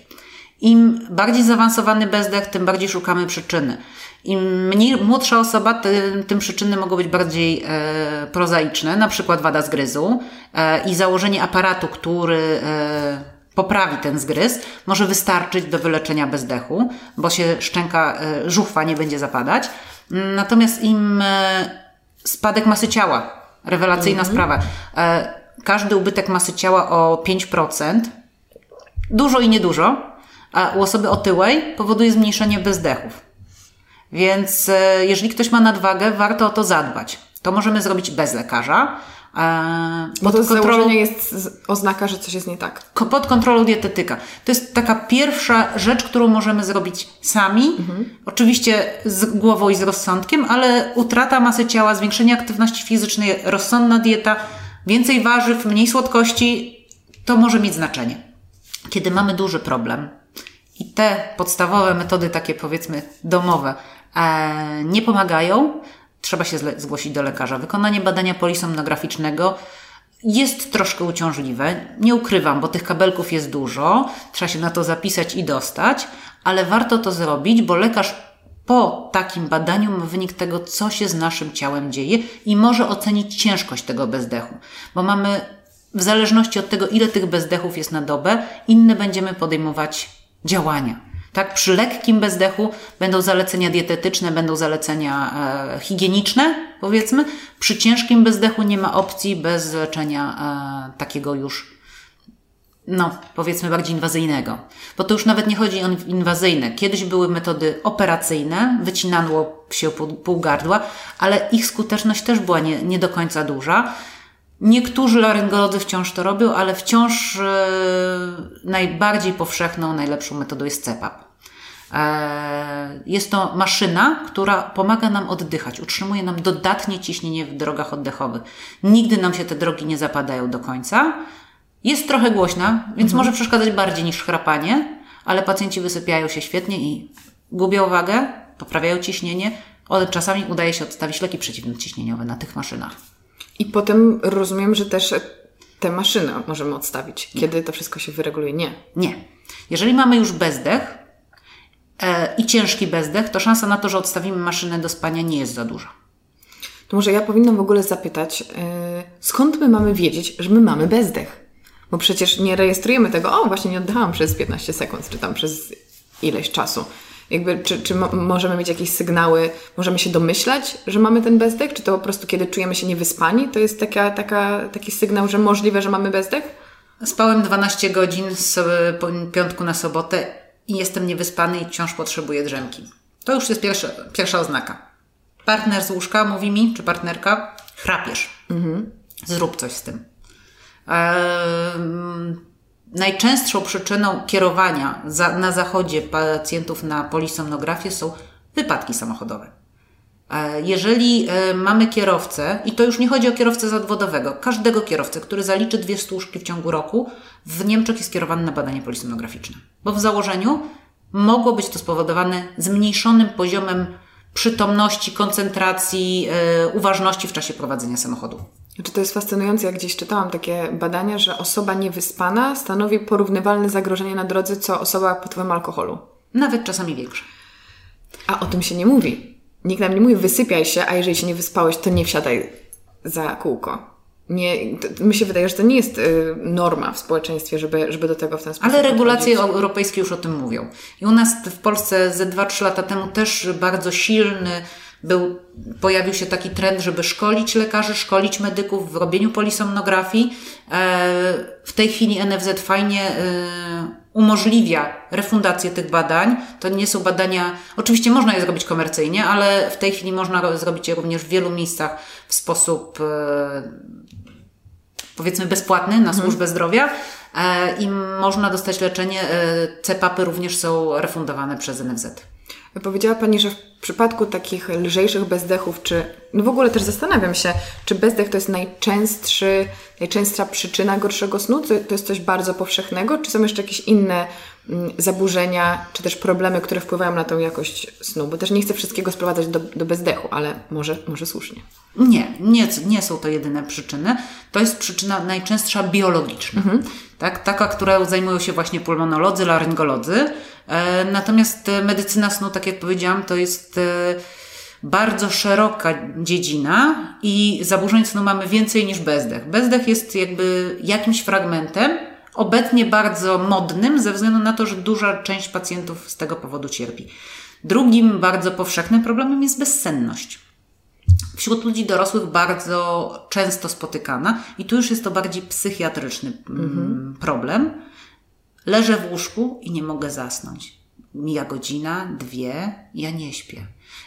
Im bardziej zaawansowany bezdech, tym bardziej szukamy przyczyny. Im mniej młodsza osoba, tym, tym przyczyny mogą być bardziej e, prozaiczne, na przykład wada zgryzu e, i założenie aparatu, który e, poprawi ten zgryz, może wystarczyć do wyleczenia bezdechu, bo się szczęka, e, żuchwa nie będzie zapadać. Natomiast im e, spadek masy ciała, rewelacyjna mhm. sprawa, e, każdy ubytek masy ciała o 5%, dużo i niedużo, a u osoby otyłej powoduje zmniejszenie bezdechów. Więc e, jeżeli ktoś ma nadwagę, warto o to zadbać. To możemy zrobić bez lekarza. E, Bo to kontrolą jest oznaka, że coś jest nie tak. Pod kontrolą dietetyka. To jest taka pierwsza rzecz, którą możemy zrobić sami. Mhm. Oczywiście z głową i z rozsądkiem, ale utrata masy ciała, zwiększenie aktywności fizycznej, rozsądna dieta, więcej warzyw, mniej słodkości, to może mieć znaczenie. Kiedy mamy duży problem, i te podstawowe metody, takie powiedzmy domowe, e, nie pomagają, trzeba się zgłosić do lekarza. Wykonanie badania polisomnograficznego jest troszkę uciążliwe. Nie ukrywam, bo tych kabelków jest dużo, trzeba się na to zapisać i dostać, ale warto to zrobić, bo lekarz po takim badaniu ma wynik tego, co się z naszym ciałem dzieje i może ocenić ciężkość tego bezdechu, bo mamy w zależności od tego, ile tych bezdechów jest na dobę, inne będziemy podejmować działania. Tak, przy lekkim bezdechu będą zalecenia dietetyczne, będą zalecenia e, higieniczne, powiedzmy. Przy ciężkim bezdechu nie ma opcji bez leczenia e, takiego już, no, powiedzmy bardziej inwazyjnego. Bo to już nawet nie chodzi o inwazyjne. Kiedyś były metody operacyjne, wycinano się pół, pół gardła, ale ich skuteczność też była nie, nie do końca duża. Niektórzy laryngolodzy wciąż to robią, ale wciąż e, najbardziej powszechną, najlepszą metodą jest CEPAP. E, jest to maszyna, która pomaga nam oddychać, utrzymuje nam dodatnie ciśnienie w drogach oddechowych. Nigdy nam się te drogi nie zapadają do końca. Jest trochę głośna, więc mhm. może przeszkadzać bardziej niż chrapanie, ale pacjenci wysypiają się świetnie i gubią wagę, poprawiają ciśnienie. Czasami udaje się odstawić leki przeciwciśnieniowe na tych maszynach. I potem rozumiem, że też tę maszynę możemy odstawić, kiedy to wszystko się wyreguluje. Nie. Nie. Jeżeli mamy już bezdech e, i ciężki bezdech, to szansa na to, że odstawimy maszynę do spania nie jest za duża. To może ja powinnam w ogóle zapytać, yy, skąd my mamy wiedzieć, że my mamy bezdech? Bo przecież nie rejestrujemy tego, o właśnie nie oddałam przez 15 sekund, czy tam przez ileś czasu. Jakby, czy, czy możemy mieć jakieś sygnały, możemy się domyślać, że mamy ten bezdech? Czy to po prostu kiedy czujemy się niewyspani, to jest taka, taka, taki sygnał, że możliwe, że mamy bezdech? Spałem 12 godzin z piątku na sobotę i jestem niewyspany i wciąż potrzebuję drzemki. To już jest pierwsza, pierwsza oznaka. Partner z łóżka mówi mi, czy partnerka, chrapiesz. Mhm. Zrób coś z tym. Eee, najczęstszą przyczyną kierowania za, na zachodzie pacjentów na polisomnografię są wypadki samochodowe. E, jeżeli e, mamy kierowcę, i to już nie chodzi o kierowcę zawodowego, każdego kierowcę, który zaliczy dwie stłużki w ciągu roku, w Niemczech jest kierowany na badanie polisomnograficzne. Bo w założeniu mogło być to spowodowane zmniejszonym poziomem przytomności, koncentracji, yy, uważności w czasie prowadzenia samochodu. Znaczy to jest fascynujące, jak gdzieś czytałam takie badania, że osoba niewyspana stanowi porównywalne zagrożenie na drodze, co osoba pod wpływem alkoholu. Nawet czasami większe. A o tym się nie mówi. Nikt nam nie mówi, wysypiaj się, a jeżeli się nie wyspałeś, to nie wsiadaj za kółko nie, to, mi się wydaje, że to nie jest y, norma w społeczeństwie, żeby, żeby do tego w ten sposób Ale regulacje podchodzić. europejskie już o tym mówią. I u nas w Polsce ze 2-3 lata temu też bardzo silny był, pojawił się taki trend, żeby szkolić lekarzy, szkolić medyków w robieniu polisomnografii. E, w tej chwili NFZ fajnie e, umożliwia refundację tych badań. To nie są badania, oczywiście można je zrobić komercyjnie, ale w tej chwili można zrobić je również w wielu miejscach w sposób e, powiedzmy bezpłatny na służbę mhm. zdrowia i można dostać leczenie. CPAPy również są refundowane przez NFZ. Powiedziała Pani, że w przypadku takich lżejszych bezdechów, czy no w ogóle też zastanawiam się, czy bezdech to jest najczęstszy, najczęstsza przyczyna gorszego snu? To, to jest coś bardzo powszechnego? Czy są jeszcze jakieś inne mm, zaburzenia, czy też problemy, które wpływają na tą jakość snu? Bo też nie chcę wszystkiego sprowadzać do, do bezdechu, ale może, może słusznie. Nie, nie, nie są to jedyne przyczyny. To jest przyczyna najczęstsza biologiczna. Mhm. Tak? Taka, którą zajmują się właśnie pulmonolodzy, laryngolodzy natomiast e, medycyna snu, tak jak powiedziałam, to jest e, bardzo szeroka dziedzina i zaburzeń snu mamy więcej niż bezdech. Bezdech jest jakby jakimś fragmentem, obecnie bardzo modnym, ze względu na to, że duża część pacjentów z tego powodu cierpi. Drugim bardzo powszechnym problemem jest bezsenność. Wśród ludzi dorosłych bardzo często spotykana, i tu już jest to bardziej psychiatryczny mm, mhm. problem Leżę w łóżku i nie mogę zasnąć. Mija godzina, dwie, ja nie śpię.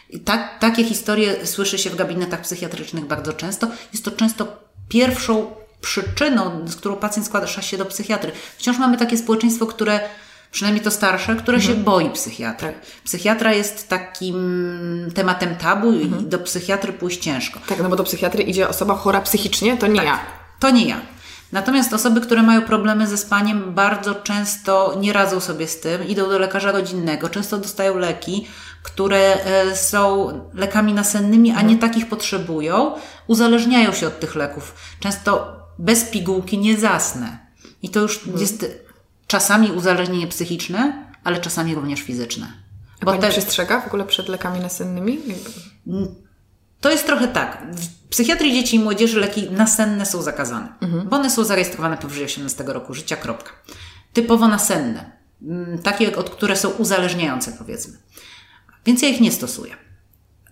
I tak, takie historie słyszy się w gabinetach psychiatrycznych bardzo często. Jest to często pierwszą przyczyną, z którą pacjent składa się do psychiatry. Wciąż mamy takie społeczeństwo, które przynajmniej to starsze, które mhm. się boi psychiatry. Tak. Psychiatra jest takim tematem tabu mhm. i do psychiatry pójść ciężko. Tak, no bo do psychiatry idzie osoba chora psychicznie, to nie tak. ja. To nie ja. Natomiast osoby, które mają problemy ze spaniem, bardzo często nie radzą sobie z tym, idą do lekarza rodzinnego, często dostają leki, które e, są lekami nasennymi, a nie mhm. takich potrzebują, uzależniają się od tych leków. Często bez pigułki nie zasnę. I to już mhm. jest czasami uzależnienie psychiczne, ale czasami również fizyczne. A Bo Pani te... przestrzega w ogóle przed lekami nasennymi? To jest trochę tak. W psychiatrii dzieci i młodzieży leki nasenne są zakazane, mhm. bo one są zarejestrowane powyżej 18 roku życia, kropka. Typowo nasenne, mm, takie, od które są uzależniające, powiedzmy. Więc ja ich nie stosuję.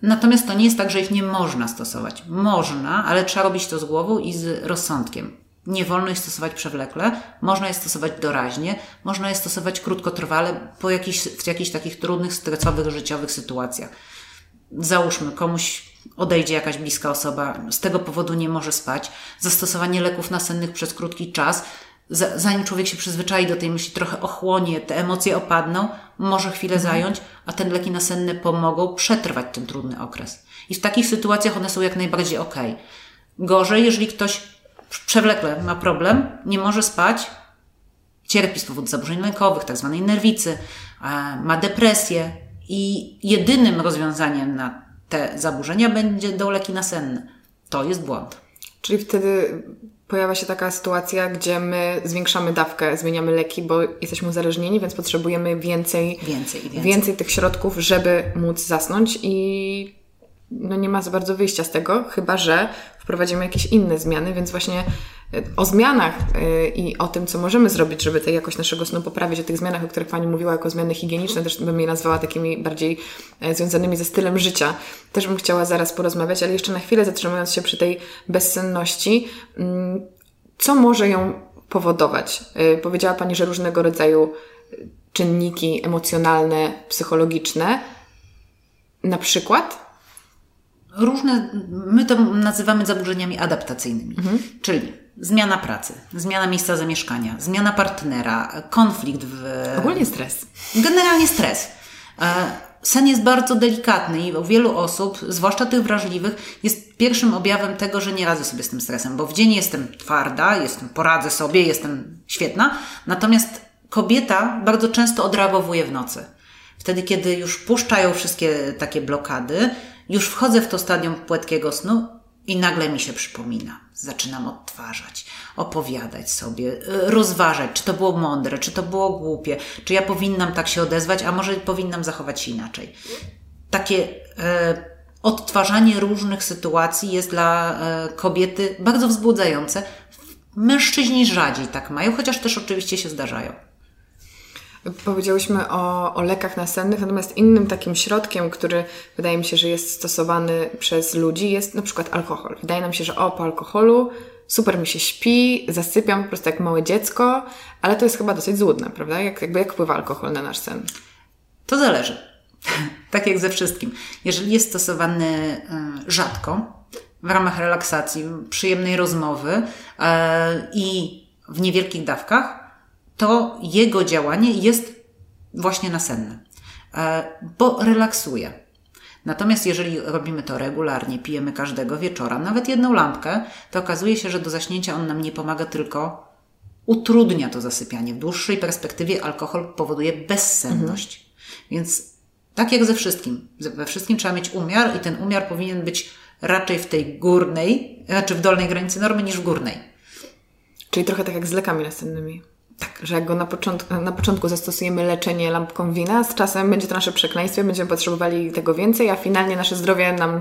Natomiast to nie jest tak, że ich nie można stosować. Można, ale trzeba robić to z głową i z rozsądkiem. Nie wolno ich stosować przewlekle, można je stosować doraźnie, można je stosować krótkotrwale po jakichś, w jakichś takich trudnych, stresowych, życiowych sytuacjach. Załóżmy, komuś odejdzie jakaś bliska osoba, z tego powodu nie może spać, zastosowanie leków nasennych przez krótki czas, zanim człowiek się przyzwyczai do tej myśli, trochę ochłonie, te emocje opadną, może chwilę mhm. zająć, a te leki nasenne pomogą przetrwać ten trudny okres. I w takich sytuacjach one są jak najbardziej ok. Gorzej, jeżeli ktoś przewlekle ma problem, nie może spać, cierpi z powodu zaburzeń lękowych, tak zwanej nerwicy, ma depresję i jedynym rozwiązaniem na te zaburzenia, będzie do leki nasenne. To jest błąd. Czyli wtedy pojawia się taka sytuacja, gdzie my zwiększamy dawkę, zmieniamy leki, bo jesteśmy uzależnieni, więc potrzebujemy więcej, więcej, więcej. więcej tych środków, żeby móc zasnąć i no nie ma za bardzo wyjścia z tego, chyba że wprowadzimy jakieś inne zmiany, więc właśnie o zmianach y, i o tym, co możemy zrobić, żeby tę jakość naszego snu poprawić, o tych zmianach, o których Pani mówiła jako zmiany higieniczne, też bym je nazwała takimi bardziej e, związanymi ze stylem życia. Też bym chciała zaraz porozmawiać, ale jeszcze na chwilę zatrzymując się przy tej bezsenności, mm, co może ją powodować? Y, powiedziała Pani, że różnego rodzaju czynniki emocjonalne, psychologiczne, na przykład różne, my to nazywamy zaburzeniami adaptacyjnymi, mhm. czyli zmiana pracy, zmiana miejsca zamieszkania, zmiana partnera, konflikt w... Ogólnie stres. Generalnie stres. E, sen jest bardzo delikatny i u wielu osób, zwłaszcza tych wrażliwych, jest pierwszym objawem tego, że nie radzę sobie z tym stresem, bo w dzień jestem twarda, jestem, poradzę sobie, jestem świetna, natomiast kobieta bardzo często odreagowuje w nocy. Wtedy, kiedy już puszczają wszystkie takie blokady, już wchodzę w to stadium płetkiego snu i nagle mi się przypomina. Zaczynam odtwarzać, opowiadać sobie, y, rozważać, czy to było mądre, czy to było głupie, czy ja powinnam tak się odezwać, a może powinnam zachować się inaczej. Takie e, odtwarzanie różnych sytuacji jest dla e, kobiety bardzo wzbudzające. Mężczyźni rzadziej tak mają, chociaż też oczywiście się zdarzają. Powiedziałyśmy o, o lekach nasennych, natomiast innym takim środkiem, który wydaje mi się, że jest stosowany przez ludzi, jest na przykład alkohol. Wydaje nam się, że o, po alkoholu super mi się śpi, zasypiam po prostu jak małe dziecko, ale to jest chyba dosyć złudne, prawda? Jak, jakby jak wpływa alkohol na nasz sen? To zależy. [laughs] tak jak ze wszystkim. Jeżeli jest stosowany y, rzadko, w ramach relaksacji, przyjemnej rozmowy y, i w niewielkich dawkach, to jego działanie jest właśnie nasenne, e, bo relaksuje. Natomiast jeżeli robimy to regularnie, pijemy każdego wieczora, nawet jedną lampkę, to okazuje się, że do zaśnięcia on nam nie pomaga, tylko utrudnia to zasypianie. W dłuższej perspektywie alkohol powoduje bezsenność. Mhm. Więc tak jak ze wszystkim, we wszystkim trzeba mieć umiar i ten umiar powinien być raczej w tej górnej, znaczy w dolnej granicy normy niż w górnej. Czyli trochę tak jak z lekami nasennymi. Tak, że jak go na początku, na początku zastosujemy leczenie lampką wina, z czasem będzie to nasze przekleństwo, będziemy potrzebowali tego więcej, a finalnie nasze zdrowie nam.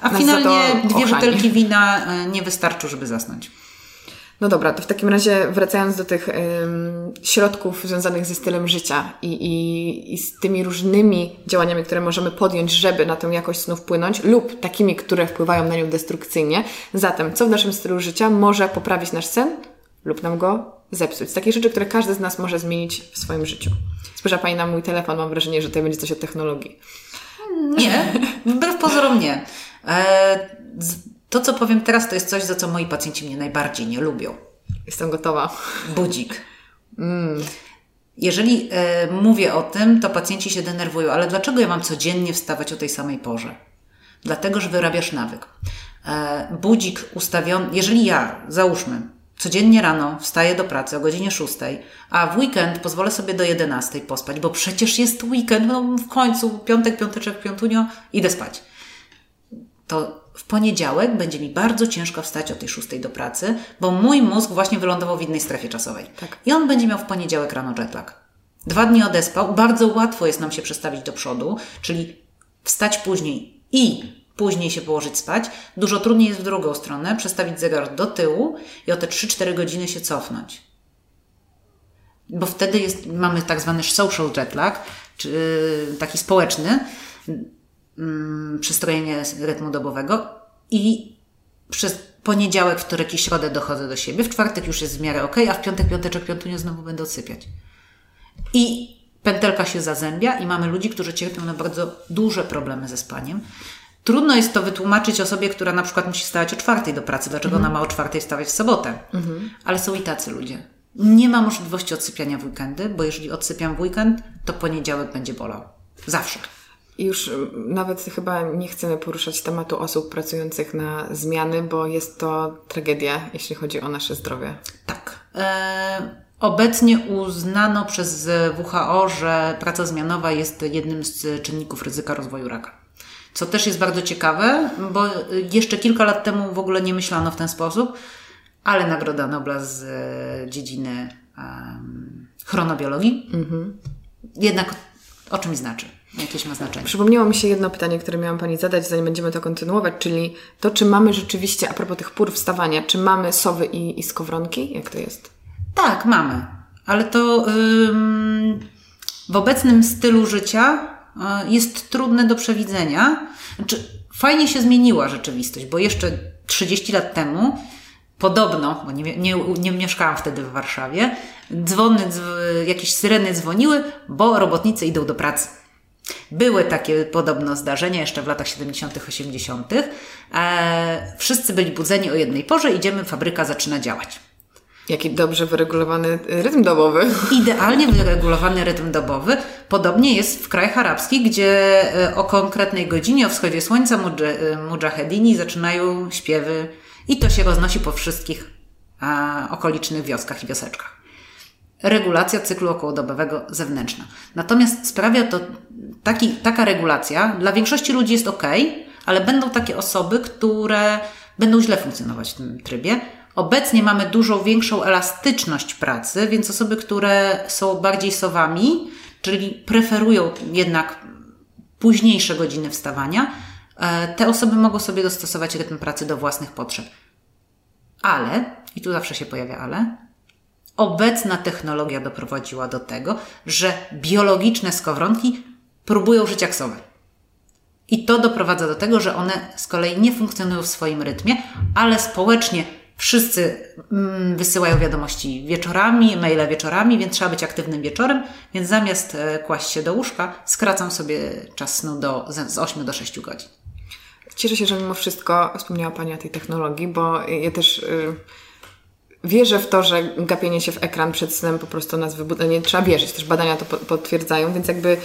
A nas finalnie dwie butelki wina e, nie wystarczą, żeby zasnąć. No dobra, to w takim razie wracając do tych ym, środków związanych ze stylem życia i, i, i, z tymi różnymi działaniami, które możemy podjąć, żeby na tę jakość snu wpłynąć, lub takimi, które wpływają na nią destrukcyjnie. Zatem, co w naszym stylu życia może poprawić nasz sen lub nam go zepsuć. Z takich rzeczy, które każdy z nas może zmienić w swoim życiu. Spojrzała Pani na mój telefon, mam wrażenie, że to będzie coś o technologii. Nie, wbrew pozorom nie. E, to, co powiem teraz, to jest coś, za co moi pacjenci mnie najbardziej nie lubią. Jestem gotowa. Budzik. Mm. Jeżeli e, mówię o tym, to pacjenci się denerwują, ale dlaczego ja mam codziennie wstawać o tej samej porze? Dlatego, że wyrabiasz nawyk. E, budzik ustawiony, jeżeli ja, załóżmy, Codziennie rano wstaję do pracy o godzinie 6, a w weekend pozwolę sobie do 11 pospać, bo przecież jest weekend, no w końcu piątek, piąteczek, piątunio, idę spać. To w poniedziałek będzie mi bardzo ciężko wstać o tej 6 do pracy, bo mój mózg właśnie wylądował w innej strefie czasowej. Tak. I on będzie miał w poniedziałek rano jetlag. Dwa dni odespał, bardzo łatwo jest nam się przestawić do przodu, czyli wstać później i później się położyć spać. Dużo trudniej jest w drugą stronę przestawić zegar do tyłu i o te 3-4 godziny się cofnąć. Bo wtedy jest, mamy tak zwany social jet lag, czy taki społeczny, mm, przystrojenie rytmu dobowego i przez poniedziałek, wtorek i środę dochodzę do siebie, w czwartek już jest w miarę ok, a w piątek, piąteczek, piątunio znowu będę odsypiać. I pętelka się zazębia i mamy ludzi, którzy cierpią na bardzo duże problemy ze spaniem, Trudno jest to wytłumaczyć osobie, która na przykład musi wstawać o czwartej do pracy, dlaczego mhm. ona ma o czwartej wstawać w sobotę. Mhm. Ale są i tacy ludzie. Nie ma możliwości odsypiania w weekendy, bo jeżeli odsypiam w weekend, to poniedziałek będzie bolał. Zawsze. I już nawet chyba nie chcemy poruszać tematu osób pracujących na zmiany, bo jest to tragedia, jeśli chodzi o nasze zdrowie. Tak. E, obecnie uznano przez WHO, że praca zmianowa jest jednym z czynników ryzyka rozwoju raka. Co też jest bardzo ciekawe, bo jeszcze kilka lat temu w ogóle nie myślano w ten sposób, ale Nagroda Nobla z e, dziedziny um, chronobiologii. Mhm. Jednak o czymś znaczy. Jakieś ma znaczenie. Przypomniało mi się jedno pytanie, które miałam Pani zadać, zanim będziemy to kontynuować, czyli to, czy mamy rzeczywiście, a propos tych pór wstawania, czy mamy sowy i, i skowronki? Jak to jest? Tak, mamy. Ale to ym, w obecnym stylu życia jest trudne do przewidzenia. Znaczy, fajnie się zmieniła rzeczywistość, bo jeszcze 30 lat temu podobno, bo nie, nie, nie mieszkałam wtedy w Warszawie, dzwony, dzw jakieś syreny dzwoniły, bo robotnicy idą do pracy. Były takie podobno zdarzenia jeszcze w latach 70., 80. E, wszyscy byli budzeni o jednej porze, idziemy, fabryka zaczyna działać. Jaki dobrze wyregulowany rytm dobowy. Idealnie wyregulowany rytm dobowy. Podobnie jest w krajach arabskich, gdzie e, o konkretnej godzinie, o wschodzie słońca, e, mujahedini zaczynają śpiewy i to się roznosi po wszystkich a, okolicznych wioskach i wioseczkach. Regulacja cyklu okołodobowego zewnętrzna. Natomiast sprawia to, taki, taka regulacja dla większości ludzi jest ok, ale będą takie osoby, które będą źle funkcjonować w tym trybie. Obecnie mamy dużo większą elastyczność pracy, więc osoby, które są bardziej sowami, czyli preferują jednak późniejsze godziny wstawania, E, te osoby mogą sobie dostosować rytm pracy do własnych potrzeb. Ale, i tu zawsze się pojawia ale, obecna technologia doprowadziła do tego, że biologiczne skowronki próbują żyć jak sowy. I to doprowadza do tego, że one z kolei nie funkcjonują w swoim rytmie, ale społecznie wszyscy mm, wysyłają wiadomości wieczorami, maile wieczorami, więc trzeba być aktywnym wieczorem, więc zamiast e, kłaść się do łóżka, skracam sobie czas snu do, z 8 do 6 godzin. Cieszę się, że mimo wszystko wspomniała Pani o tej technologii, bo ja też y, wierzę w to, że gapienie się w ekran przed snem po prostu nas wybudza. Nie trzeba wierzyć, też badania to potwierdzają, więc jakby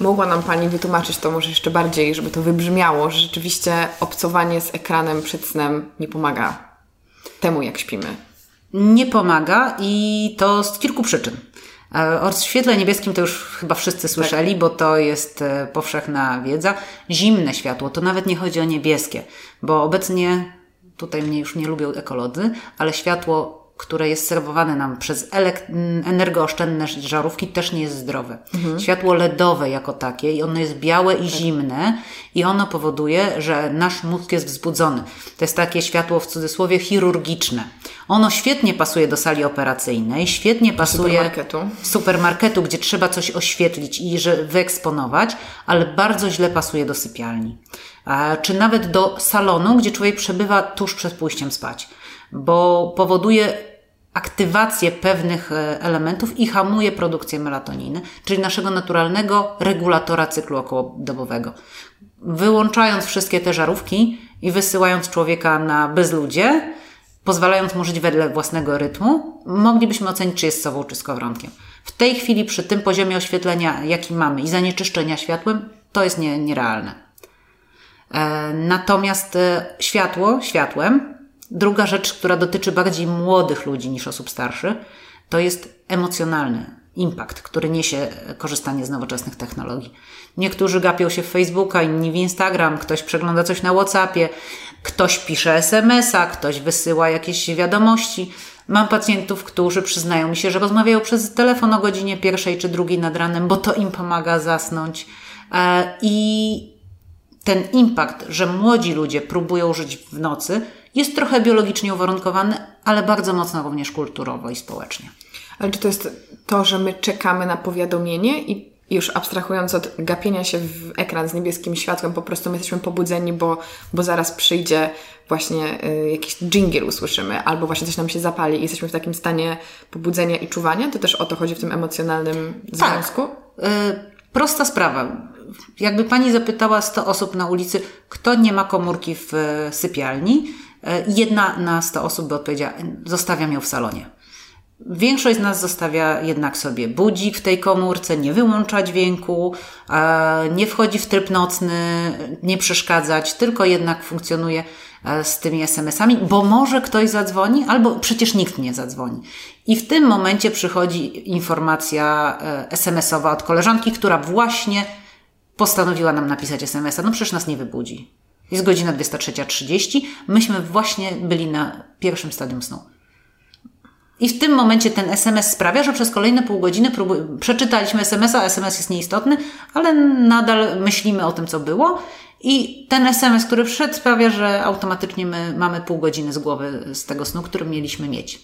mogła nam Pani wytłumaczyć to może jeszcze bardziej, żeby to wybrzmiało, że rzeczywiście obcowanie z ekranem przed snem nie pomaga temu, jak śpimy. Nie pomaga i to z kilku przyczyn. E, o świetle niebieskim to już chyba wszyscy słyszeli, tak. bo to jest e, powszechna wiedza. Zimne światło, to nawet nie chodzi o niebieskie, bo obecnie, tutaj mnie już nie lubią ekolodzy, ale światło które jest serwowane nam przez energooszczędne żarówki, też nie jest zdrowe. Mhm. Światło LEDowe jako takie, i ono jest białe i tak. zimne, i ono powoduje, że nasz mózg jest wzbudzony. To jest takie światło w cudzysłowie chirurgiczne. Ono świetnie pasuje do sali operacyjnej, świetnie pasuje supermarketu. supermarketu, gdzie trzeba coś oświetlić i że wyeksponować, ale bardzo źle pasuje do sypialni. Czy nawet do salonu, gdzie człowiek przebywa tuż przed pójściem spać bo powoduje aktywację pewnych e, elementów i hamuje produkcję melatoniny, czyli naszego naturalnego regulatora cyklu okołodobowego. Wyłączając wszystkie te żarówki i wysyłając człowieka na bezludzie, pozwalając mu żyć wedle własnego rytmu, moglibyśmy ocenić, czy jest sową, czy skowronkiem. W tej chwili, przy tym poziomie oświetlenia, jaki mamy i zanieczyszczenia światłem, to jest nie, nierealne. E, natomiast e, światło światłem Druga rzecz, która dotyczy bardziej młodych ludzi niż osób starszych, to jest emocjonalny impact, który niesie korzystanie z nowoczesnych technologii. Niektórzy gapią się w Facebooka, inni w Instagram, ktoś przegląda coś na WhatsAppie, ktoś pisze SMS-a, ktoś wysyła jakieś wiadomości. Mam pacjentów, którzy przyznają mi się, że rozmawiają przez telefon o godzinie pierwszej czy drugiej nad ranem, bo to im pomaga zasnąć. E, I ten impact, że młodzi ludzie próbują żyć w nocy, jest trochę biologicznie uwarunkowany, ale bardzo mocno również kulturowo i społecznie. Ale czy to jest to, że my czekamy na powiadomienie i już abstrahując od gapienia się w ekran z niebieskim światłem, po prostu my jesteśmy pobudzeni, bo, bo zaraz przyjdzie właśnie y, jakiś jingle usłyszymy, albo właśnie coś nam się zapali i jesteśmy w takim stanie pobudzenia i czuwania? To też o to chodzi w tym emocjonalnym tak. związku? Y, prosta sprawa. Jakby pani zapytała 100 osób na ulicy, kto nie ma komórki w y, sypialni, jedna na 100 osób by odpowiedziała, zostawiam ją w salonie. Większość z nas zostawia jednak sobie budzik w tej komórce, nie wyłącza dźwięku, e, nie wchodzi w tryb nocny, nie przeszkadzać, tylko jednak funkcjonuje e, z tymi SMS-ami, bo może ktoś zadzwoni, albo przecież nikt nie zadzwoni. I w tym momencie przychodzi informacja SMS-owa od koleżanki, która właśnie postanowiła nam napisać SMS-a. No przecież nas nie wybudzi. Jest godzina 23.30. Myśmy właśnie byli na pierwszym stadium snu. I w tym momencie ten SMS sprawia, że przez kolejne pół godziny próbu- przeczytaliśmy SMS-a, SMS jest nieistotny, ale nadal myślimy o tym, co było. I ten SMS, który wszedł, sprawia, że automatycznie my mamy pół godziny z głowy z tego snu, który mieliśmy mieć.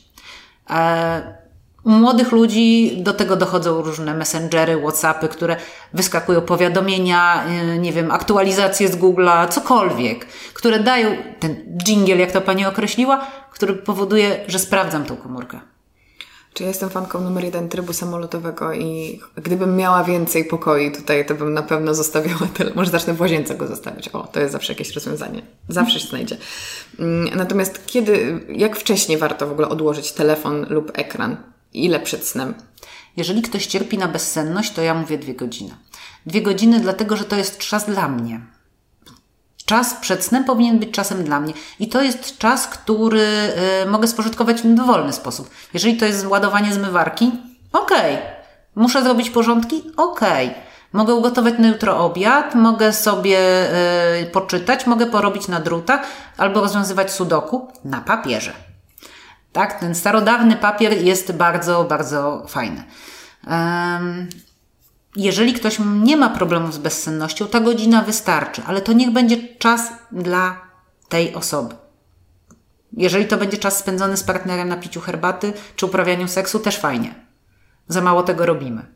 E, u młodych ludzi do tego dochodzą różne messengery, WhatsAppy, które wyskakują powiadomienia, y, nie wiem, aktualizacje z Google'a, cokolwiek, które dają ten jingle, jak to pani określiła, który powoduje, że sprawdzam tą komórkę. Czy jestem fanką numer jeden trybu samolotowego i gdybym miała więcej pokoi tutaj, to bym na pewno zostawiała tyle. Może zacznę w łazience go zostawiać. O, to jest zawsze jakieś rozwiązanie. Zawsze się znajdzie. Mm, natomiast kiedy, jak wcześniej warto w ogóle odłożyć telefon lub ekran? Ile przed snem? Jeżeli ktoś cierpi na bezsenność, to ja mówię dwie godziny. Dwie godziny, dlatego że to jest czas dla mnie. Czas przed snem powinien być czasem dla mnie. I to jest czas, który y, mogę spożytkować w dowolny sposób. Jeżeli to jest ładowanie zmywarki, okej. Okay. Muszę zrobić porządki? Okej. Okay. Mogę ugotować na jutro obiad, mogę sobie y, poczytać, mogę porobić na drutach albo rozwiązywać sudoku na papierze. Tak, ten starodawny papier jest bardzo, bardzo fajny. Jeżeli ktoś nie ma problemu z bezsennością, ta godzina wystarczy, ale to niech będzie czas dla tej osoby. Jeżeli to będzie czas spędzony z partnerem na piciu herbaty czy uprawianiu seksu, też fajnie. Za mało tego robimy.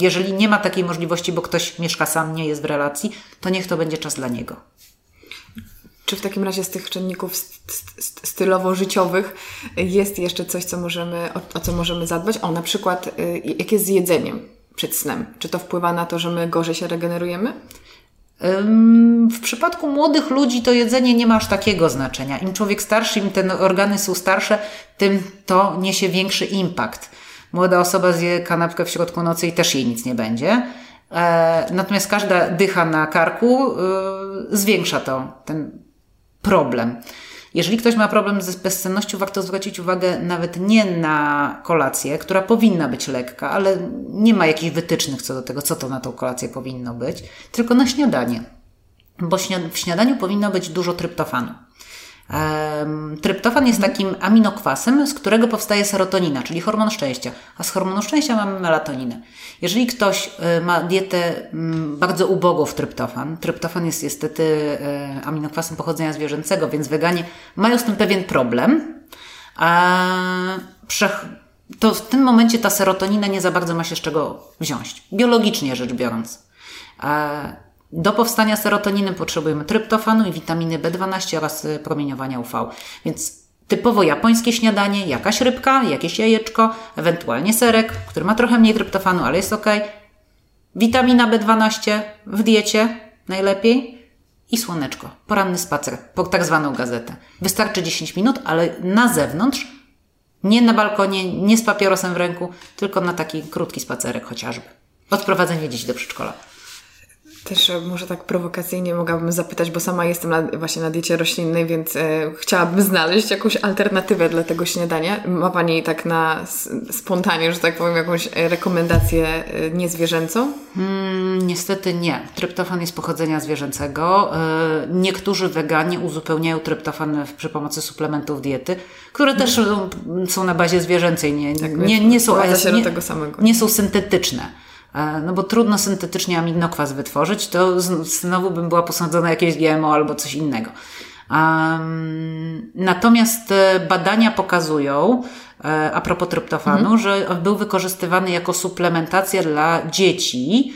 Jeżeli nie ma takiej możliwości, bo ktoś mieszka sam, nie jest w relacji, to niech to będzie czas dla niego. Czy w takim razie z tych czynników stylowo-życiowych jest jeszcze coś, co możemy, o, o co możemy zadbać? O, na przykład, y, jak jest z jedzeniem przed snem? Czy to wpływa na to, że my gorzej się regenerujemy? W przypadku młodych ludzi to jedzenie nie ma aż takiego znaczenia. Im człowiek starszy, im te organy są starsze, tym to niesie większy impact. Młoda osoba zje kanapkę w środku nocy i też jej nic nie będzie. E, natomiast każda dycha na karku y, zwiększa to, ten problem. Jeżeli ktoś ma problem z bezsennością, warto zwrócić uwagę nawet nie na kolację, która powinna być lekka, ale nie ma jakichś wytycznych co do tego, co to na tą kolację powinno być, tylko na śniadanie. Bo w śniadaniu powinno być dużo tryptofanu. Tryptofan jest takim aminokwasem, z którego powstaje serotonina, czyli hormon szczęścia, a z hormonu szczęścia mamy melatoninę. Jeżeli ktoś y, ma dietę mm, bardzo ubogą w tryptofan, tryptofan jest niestety y, aminokwasem pochodzenia zwierzęcego, więc weganie mają z tym pewien problem, a to w tym momencie ta serotonina nie za bardzo ma się z czego wziąć, biologicznie rzecz biorąc. Do powstania serotoniny potrzebujemy tryptofanu i witaminy B12 oraz y, promieniowania UV. Więc typowo japońskie śniadanie, jakaś rybka, jakieś jajeczko, ewentualnie serek, który ma trochę mniej tryptofanu, ale jest ok. Witamina B12 w diecie najlepiej i słoneczko, poranny spacer, po tak zwaną gazetę. Wystarczy 10 minut, ale na zewnątrz, nie na balkonie, nie z papierosem w ręku, tylko na taki krótki spacerek chociażby. Odprowadzenie dzieci do przedszkola. Też e, może tak prowokacyjnie mogłabym zapytać, bo sama jestem na, właśnie na diecie roślinnej, więc e, chciałabym znaleźć jakąś alternatywę dla tego śniadania. Ma Pani tak na spontanie, że tak powiem, jakąś e, rekomendację e, niezwierzęcą? Hmm, niestety nie. Tryptofan jest pochodzenia zwierzęcego. E, niektórzy weganie uzupełniają tryptofan przy pomocy suplementów diety, które też no, są na bazie zwierzęcej. Nie, tak, nie, nie, są, nie, tego samego. nie są syntetyczne. E, no bo trudno syntetycznie aminokwas wytworzyć, to znowu bym była posądzona jakieś GMO albo coś innego. Um, natomiast e, badania pokazują, e, a propos tryptofanu, mhm. że był wykorzystywany jako suplementacja dla dzieci,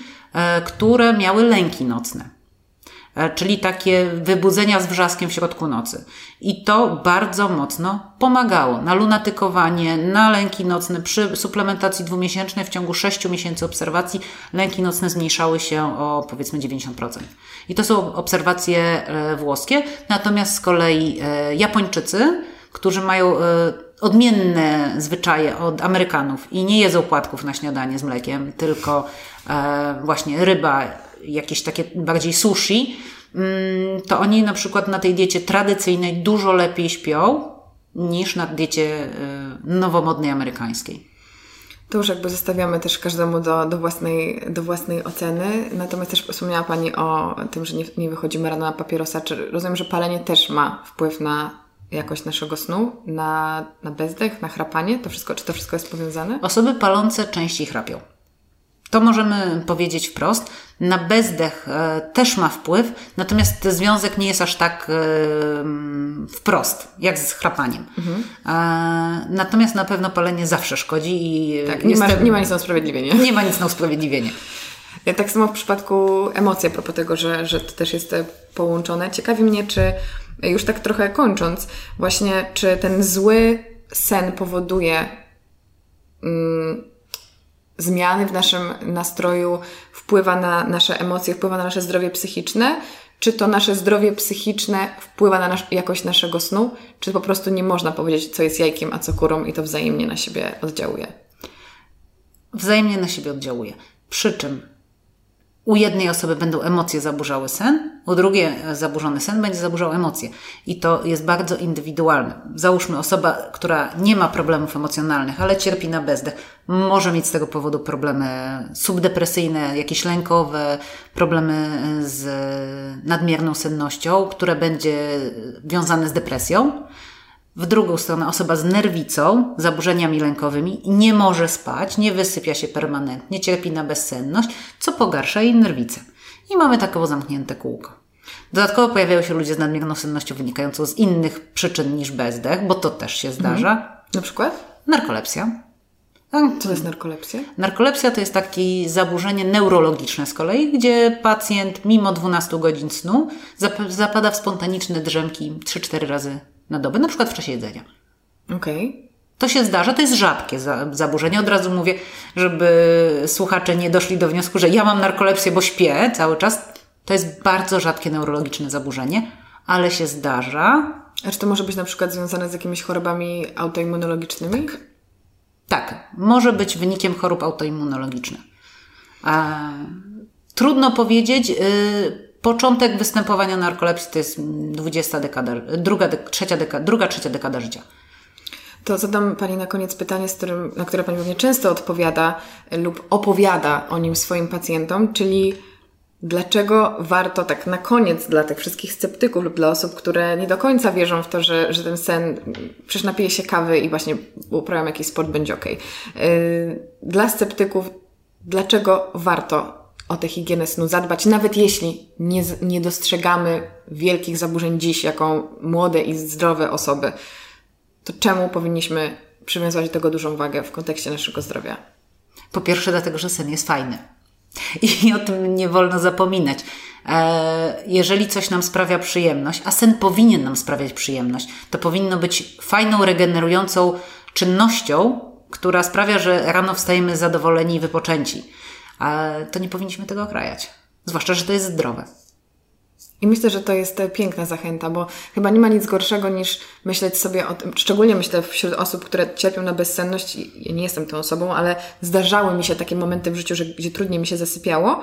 które miały lęki nocne. E, czyli takie wybudzenia z wrzaskiem w środku nocy. I to bardzo mocno pomagało na lunatykowanie, na lęki nocne. Przy suplementacji dwumiesięcznej w ciągu 6 miesięcy obserwacji lęki nocne zmniejszały się o powiedzmy 90%. I to są obserwacje e, włoskie. Natomiast z kolei e, Japończycy, którzy mają odmienne zwyczaje od Amerykanów i nie jedzą płatków na śniadanie z mlekiem, tylko właśnie ryba jakieś takie bardziej sushi, mm, to oni na przykład na tej diecie tradycyjnej dużo lepiej śpią niż na diecie y, nowomodnej amerykańskiej. To już jakby zostawiamy też każdemu do, do, własnej, do własnej oceny. Natomiast też wspomniała Pani o tym, że nie, nie wychodzimy rano na papierosa. Czy rozumiem, że palenie też ma wpływ na jakość naszego snu, na, na bezdech, na chrapanie? To wszystko, czy to wszystko jest powiązane? Osoby palące częściej chrapią. To możemy powiedzieć wprost. Na bezdech e, też ma wpływ, natomiast ten związek nie jest aż tak e, wprost, jak z chrapaniem. Mhm. E, natomiast na pewno palenie zawsze szkodzi i tak, nie, ma, nie ma nic na usprawiedliwienie. Nie ma nic na usprawiedliwienie. Tak samo w przypadku emocji, a propos tego, że, że to też jest połączone. Ciekawi mnie, czy już tak trochę kończąc, właśnie, czy ten zły sen powoduje mm, zmiany w naszym nastroju, wpływa na nasze emocje, wpływa na nasze zdrowie psychiczne, czy to nasze zdrowie psychiczne wpływa na nasz, jakość naszego snu, czy po prostu nie można powiedzieć, co jest jajkiem, a co kurą i to wzajemnie na siebie oddziałuje? Wzajemnie na siebie oddziałuje. Przy czym u jednej osoby będą emocje zaburzały sen, u drugiej zaburzony sen będzie zaburzał emocje. I to jest bardzo indywidualne. Załóżmy, osoba, która nie ma problemów emocjonalnych, ale cierpi na bezdech, może mieć z tego powodu problemy subdepresyjne, jakieś lękowe, problemy z nadmierną sennością, które będzie wiązane z depresją. W drugą stronę osoba z nerwicą, zaburzeniami lękowymi nie może spać, nie wysypia się permanentnie, cierpi na bezsenność, co pogarsza jej nerwicę. I mamy takowo zamknięte kółko. Dodatkowo pojawiają się ludzie z nadmierną sennością wynikającą z innych przyczyn niż bezdech, bo to też się zdarza. Mhm. Na przykład? Narkolepsja. Co to jest narkolepsja? Narkolepsja to jest takie zaburzenie neurologiczne z kolei, gdzie pacjent mimo 12 godzin snu zapada w spontaniczne drzemki 3-4 razy na dobę, na przykład w czasie jedzenia. Okej. Okay. To się zdarza, to jest rzadkie zaburzenie. Od razu mówię, żeby słuchacze nie doszli do wniosku, że ja mam narkolepsję, bo śpię cały czas. To jest bardzo rzadkie neurologiczne zaburzenie, ale się zdarza. A czy to może być na przykład związane z jakimiś chorobami autoimmunologicznymi? Tak. Tak, może być wynikiem chorób autoimmunologicznych. A, trudno powiedzieć. Yy, początek występowania narkolepsji to jest 20 dekada, druga, trzecia dekada, druga, trzecia dekada życia. To zadam Pani na koniec pytanie, z którym, na które Pani pewnie często odpowiada lub opowiada o nim swoim pacjentom, czyli dlaczego warto tak na koniec dla tych wszystkich sceptyków lub dla osób, które nie do końca wierzą w to, że, że ten sen, przecież napije się kawy i właśnie uprawiam jakiś sport, będzie ok. Dla sceptyków, dlaczego warto o tę higienę snu zadbać, nawet jeśli nie, nie dostrzegamy wielkich zaburzeń dziś jako młode i zdrowe osoby, to czemu powinniśmy przywiązywać do tego dużą wagę w kontekście naszego zdrowia? Po pierwsze, dlatego, że sen jest fajny. [laughs] I o tym nie wolno zapominać. E, jeżeli coś nam sprawia przyjemność, a sen powinien nam sprawiać przyjemność, to powinno być fajną, regenerującą czynnością, która sprawia, że rano wstajemy zadowoleni i wypoczęci to nie powinniśmy tego okrajać. Zwłaszcza, że to jest zdrowe. I myślę, że to jest piękna zachęta, bo chyba nie ma nic gorszego niż myśleć sobie o tym, szczególnie myślę wśród osób, które cierpią na bezsenność, ja nie jestem tą osobą, ale zdarzały mi się takie momenty w życiu, że, gdzie trudniej mi się zasypiało,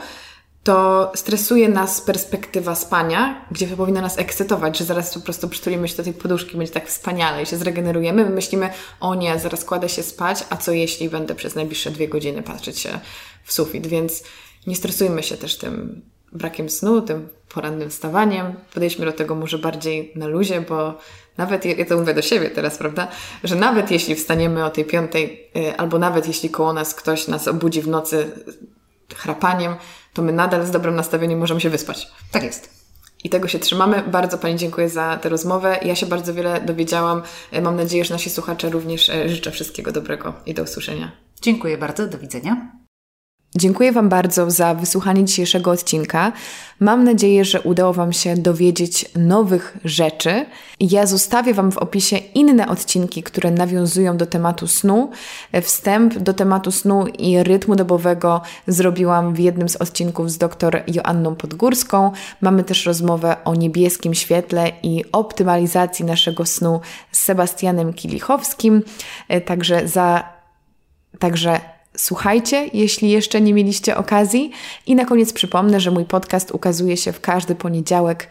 to stresuje nas perspektywa spania, gdzie powinna nas ekscytować, że zaraz po prostu przytulimy się do tej poduszki, będzie tak wspaniale i się zregenerujemy. My myślimy, o nie, zaraz kładę się spać, a co jeśli będę przez najbliższe dwie godziny patrzeć się w sufit, więc nie stresujmy się też tym brakiem snu, tym porannym wstawaniem. Podejdźmy do tego może bardziej na luzie, bo nawet, ja to mówię do siebie teraz, prawda, że nawet jeśli wstaniemy o tej piątej, y, albo nawet jeśli koło nas ktoś nas obudzi w nocy chrapaniem, to my nadal z dobrym nastawieniem możemy się wyspać. Tak jest. I tego się trzymamy. Bardzo Pani dziękuję za tę rozmowę. Ja się bardzo wiele dowiedziałam. E, mam nadzieję, że nasi słuchacze również e, życzę wszystkiego dobrego i do usłyszenia. Dziękuję bardzo. Do widzenia. Dziękuję Wam bardzo za wysłuchanie dzisiejszego odcinka. Mam nadzieję, że udało Wam się dowiedzieć nowych rzeczy. Ja zostawię Wam w opisie inne odcinki, które nawiązują do tematu snu. Wstęp do tematu snu i rytmu dobowego zrobiłam w jednym z odcinków z dr Joanną Podgórską. Mamy też rozmowę o niebieskim świetle i optymalizacji naszego snu z Sebastianem Kilichowskim. Także za Także Słuchajcie, jeśli jeszcze nie mieliście okazji. I na koniec przypomnę, że mój podcast ukazuje się w każdy poniedziałek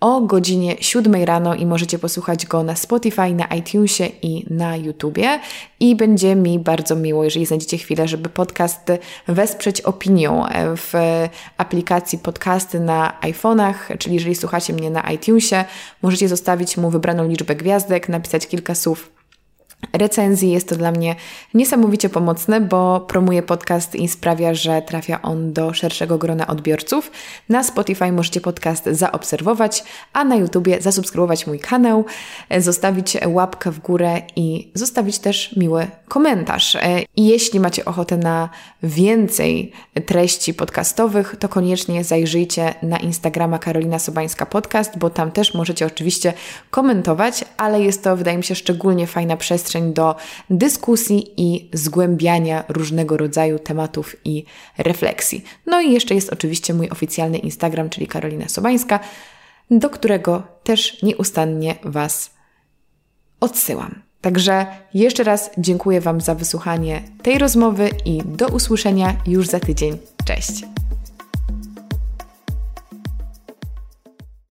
o godzinie 7 rano i możecie posłuchać go na Spotify, na iTunesie i na YouTubie. I będzie mi bardzo miło, jeżeli znajdziecie chwilę, żeby podcast wesprzeć opinią w aplikacji podcasty na iPhone'ach, czyli jeżeli słuchacie mnie na iTunesie, możecie zostawić mu wybraną liczbę gwiazdek, napisać kilka słów recenzji. Jest to dla mnie niesamowicie pomocne, bo promuje podcast i sprawia, że trafia on do szerszego grona odbiorców. Na Spotify możecie podcast zaobserwować, a na YouTubie zasubskrybować mój kanał, zostawić łapkę w górę i zostawić też miły komentarz. I jeśli macie ochotę na więcej treści podcastowych, to koniecznie zajrzyjcie na Instagrama Karolina Sobańska Podcast, bo tam też możecie oczywiście komentować, ale jest to, wydaje mi się, szczególnie fajna przestrzeń przestrzeń do dyskusji i zgłębiania różnego rodzaju tematów i refleksji. No i jeszcze jest oczywiście mój oficjalny Instagram, czyli Karolina Sobańska, do którego też nieustannie Was odsyłam. Także jeszcze raz dziękuję Wam za wysłuchanie tej rozmowy i do usłyszenia już za tydzień. Cześć!